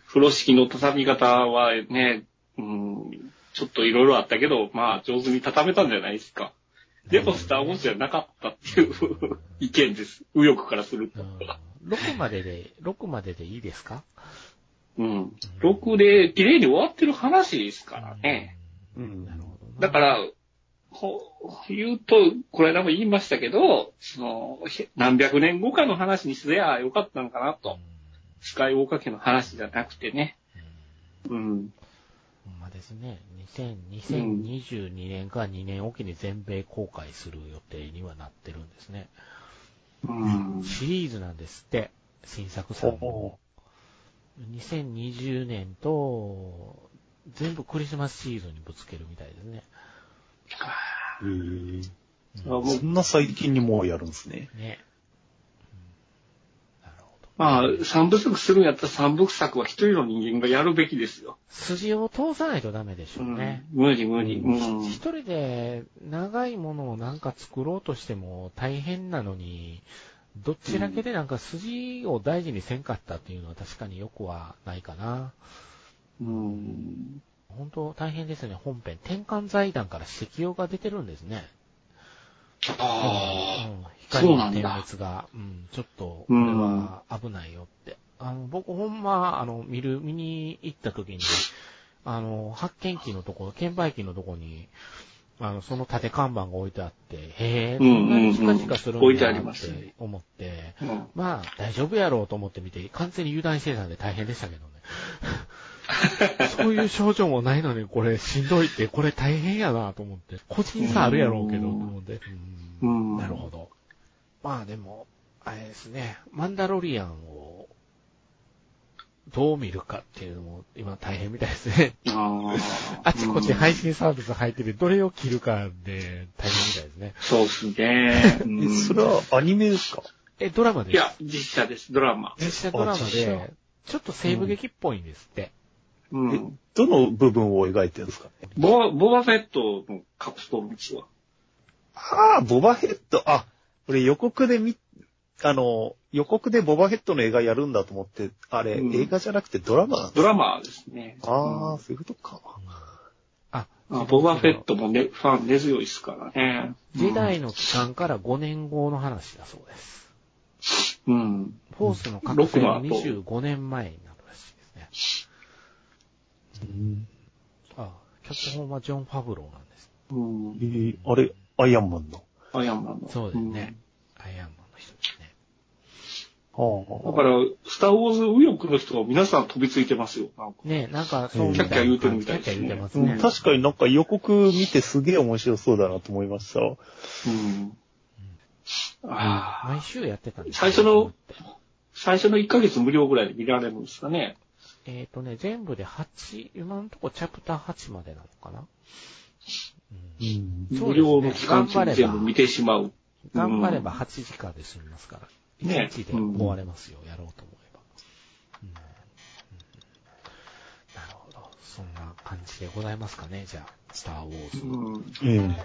S3: 風呂敷の畳み方はね、うん、ちょっといろいろあったけど、まあ上手に畳めたんじゃないですか。でもスターウォーズじゃなかったっていう意見です。右翼からすると。
S1: うん6までで、6まででいいですか？
S3: うん。6で綺麗に終わってる話ですからね。
S4: うん
S1: なるほどな。
S3: だから、ほ言うと、これ間も言いましたけど、その、ひ何百年後かの話にすりゃよかったのかなと。スカイウォーカー家の話じゃなくてね。うん。
S1: ですね。2000 2022年か2年おきに全米公開する予定にはなってるんですね。
S3: うん。
S1: シリーズなんですって、新作さんも。2020年と、全部クリスマスシーズンにぶつけるみたいですね。
S4: へー
S3: あもう
S4: そんな最近にもうやるんですね。
S1: ね。
S3: まあ、三部作するんやったら三部作は一人の人間がやるべきですよ。
S1: 筋を通さないとダメでしょ
S3: う
S1: うね。
S3: ん。無理無理。うん。
S1: 一人で長いものをなんか作ろうとしても大変なのに、どっちだけでなんか筋を大事にせんかったっていうのは確かによくはないかな。
S3: うん。
S1: 本当大変ですね、本編。転換財団から指摘用が出てるんですね。
S3: あ
S1: うん、
S3: そ
S1: 光の点滅が、うん、ちょっと、これは危ないよって。あの、僕ほんま、あの、見る、見に行った時に、あの、発見機のところ、券売機のところに、あの、その縦看板が置いてあって、へえ、こんなにチカチカするんだ
S3: 置いてあり
S1: っ
S3: ますね
S1: て思って、
S3: あ。うん。
S1: まあ、大丈夫やろうと思って見て、完全に油断してたんで大変でしたけどね。そういう症状もないのに、これしんどいって、これ大変やなと思って。個人差あるやろうけど、と思って。
S3: うん
S1: なるほど。まあでも、あれですね、マンダロリアンを、どう見るかっていうのも今大変みたいですね。
S3: あ
S1: あちこち配信サービス入ってて、どれを切るかで大変みたいですね。
S3: そうですね。う
S4: え
S3: ん
S4: それはアニメですか？
S1: え、ドラマです。
S3: いや、実写です、ドラマ。
S1: 実写ドラマで、ちょっと西部劇っぽいんですって。
S3: う
S4: え
S3: ん。
S4: どの部分を描いてるんですか？
S3: ボバ、ボバフェットのカプストーンですわ。
S4: ああ、ボバヘッド。あ、俺予告で見、あの、予告でボバヘッドの映画やるんだと思って、あれ、
S3: うん
S4: 映画じゃなくてドラマ
S3: ドラマですね。
S4: ああ、
S3: うん
S4: そういうことか。
S1: あ、
S3: あボバフェットもね、ファン根強いですからね。
S1: 時代の期間から5年後の話だそうです。
S3: うん。
S1: フォースの覚醒の
S3: ロックの後
S1: 25年前にね。あ、脚本はジョン・ファブローなんです。
S3: うん
S4: え。ーあれ、アイアンマンの？
S3: アイアンマンの。
S1: そうですね。アイアンマンの人ですね。
S4: は
S3: だから、スターウォーズ右翼の人は皆さん飛びついてますよ。なんか
S1: ねなんかそう
S3: キャッキャ言うてるみたいですね
S1: キャッキャ言うてます
S4: うん
S1: ね。
S4: 確かになんか予告見てすげえ面白そうだなと思いました。
S3: うん。ああ。
S1: 毎週やってたんです
S3: 最初の、最初の1ヶ月無料ぐらいで見られるんですかね。
S1: えっ、とね、全部で8、今のところチャプター8までなのかな、うん
S3: 無料の期間中に全部見てしまう。
S1: 頑張れば8時間で済みますから。
S3: ね
S1: 1日で終われますよ、やろうと思えば。うんうんなるほど。そんな感じでございますかね、じゃあ、スター・ウォーズ。
S3: うん。
S4: うん。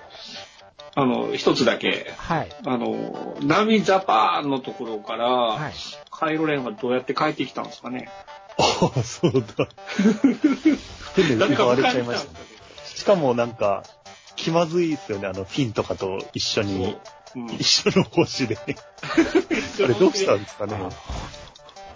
S3: あの、一つだけ、
S1: はい。
S3: あの、ナミジャパンのところから、
S1: はい。
S3: カイロレンはどうやって帰ってきたんですかね？
S4: ああ、そうだ。変で奪われちゃいましたね。しかもなんか、気まずいですよね。あの、フィンとかと一緒に、
S3: そう。うん、
S4: 一緒の星で。あれどうしたんですかね。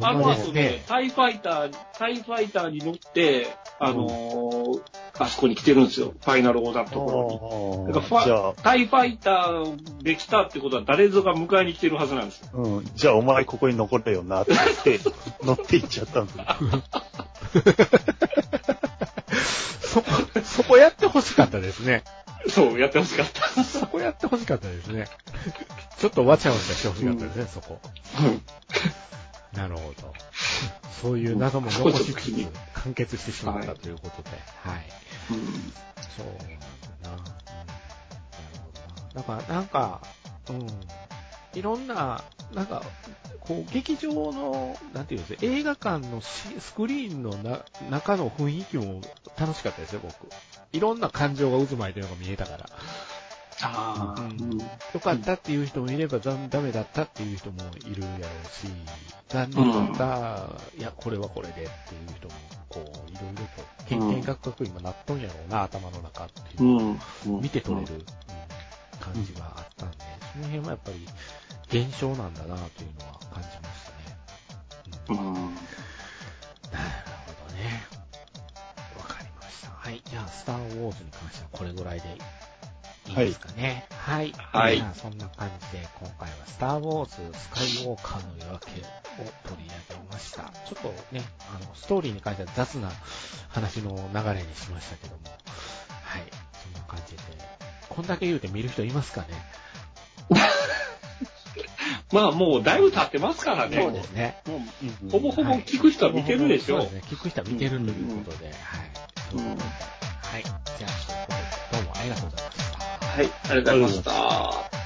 S3: あの後ね、タイファイター、タイファイターに乗って、あのーあそこに来てるんですよ。ファイナルオーダーのところに。だからフ
S4: じゃ
S3: ァタイファイターできたってことは誰ぞが迎えに来てるはずなんですよ。
S4: あ、うん。じゃあお前ここに残れよなって言って、乗って行っちゃったんですよ。
S1: そこ、そこやってほしかったですね。
S3: そう、やってほしかった。
S1: そこやってほしかったですね。ちょっとわちゃわちゃしてほしかったですね、そこ。なるほど。そういう謎も残しつつ、完結してしまったということで。はい。そうなんだな。なるほどな。だから、なんか、うん。いろんな、なんか、こう、劇場の、なんていうんですか、映画館のスクリーンのな中の雰囲気も楽しかったですよ、僕。いろんな感情が渦巻いてるのが見えたから。
S3: ああ、
S1: う
S3: うん。ん。
S1: 良かったっていう人もいれば、ダダメだったっていう人もいるやろうし、残念だった、いや、これはこれでっていう人も、こう、いろいろと、経験が深く今なっとん。やろうな、頭の中っていう見て取れる、うん。感じがあったん。で、その辺はやっぱり、現象なん。だなというのは感じましたね。うん。
S3: うん。
S1: なるほどね。わかりました。はい。じゃあ、スター・ウォーズに関してはこれぐらいでいいですかね。はい。
S3: はい
S1: じゃあ、そんな感じで、今回はスター・ウォーズ・スカイウォーカーの夜明けを取り上げました。ちょっとね、あの、ストーリーに関しては雑な話の流れにしましたけども、はい。そんな感じで、こんだけ言うて見る人いますかね？
S3: まあもうだいぶ経ってますからね。
S1: そうですね。
S3: もうほぼほぼ聞く人は見てるでしょ。
S1: そうですね。聞く人は見てるということで、はい。
S3: うん
S1: はい。じゃあ、そういうことでどうもありがとうございました。
S3: はい、ありがとうございました。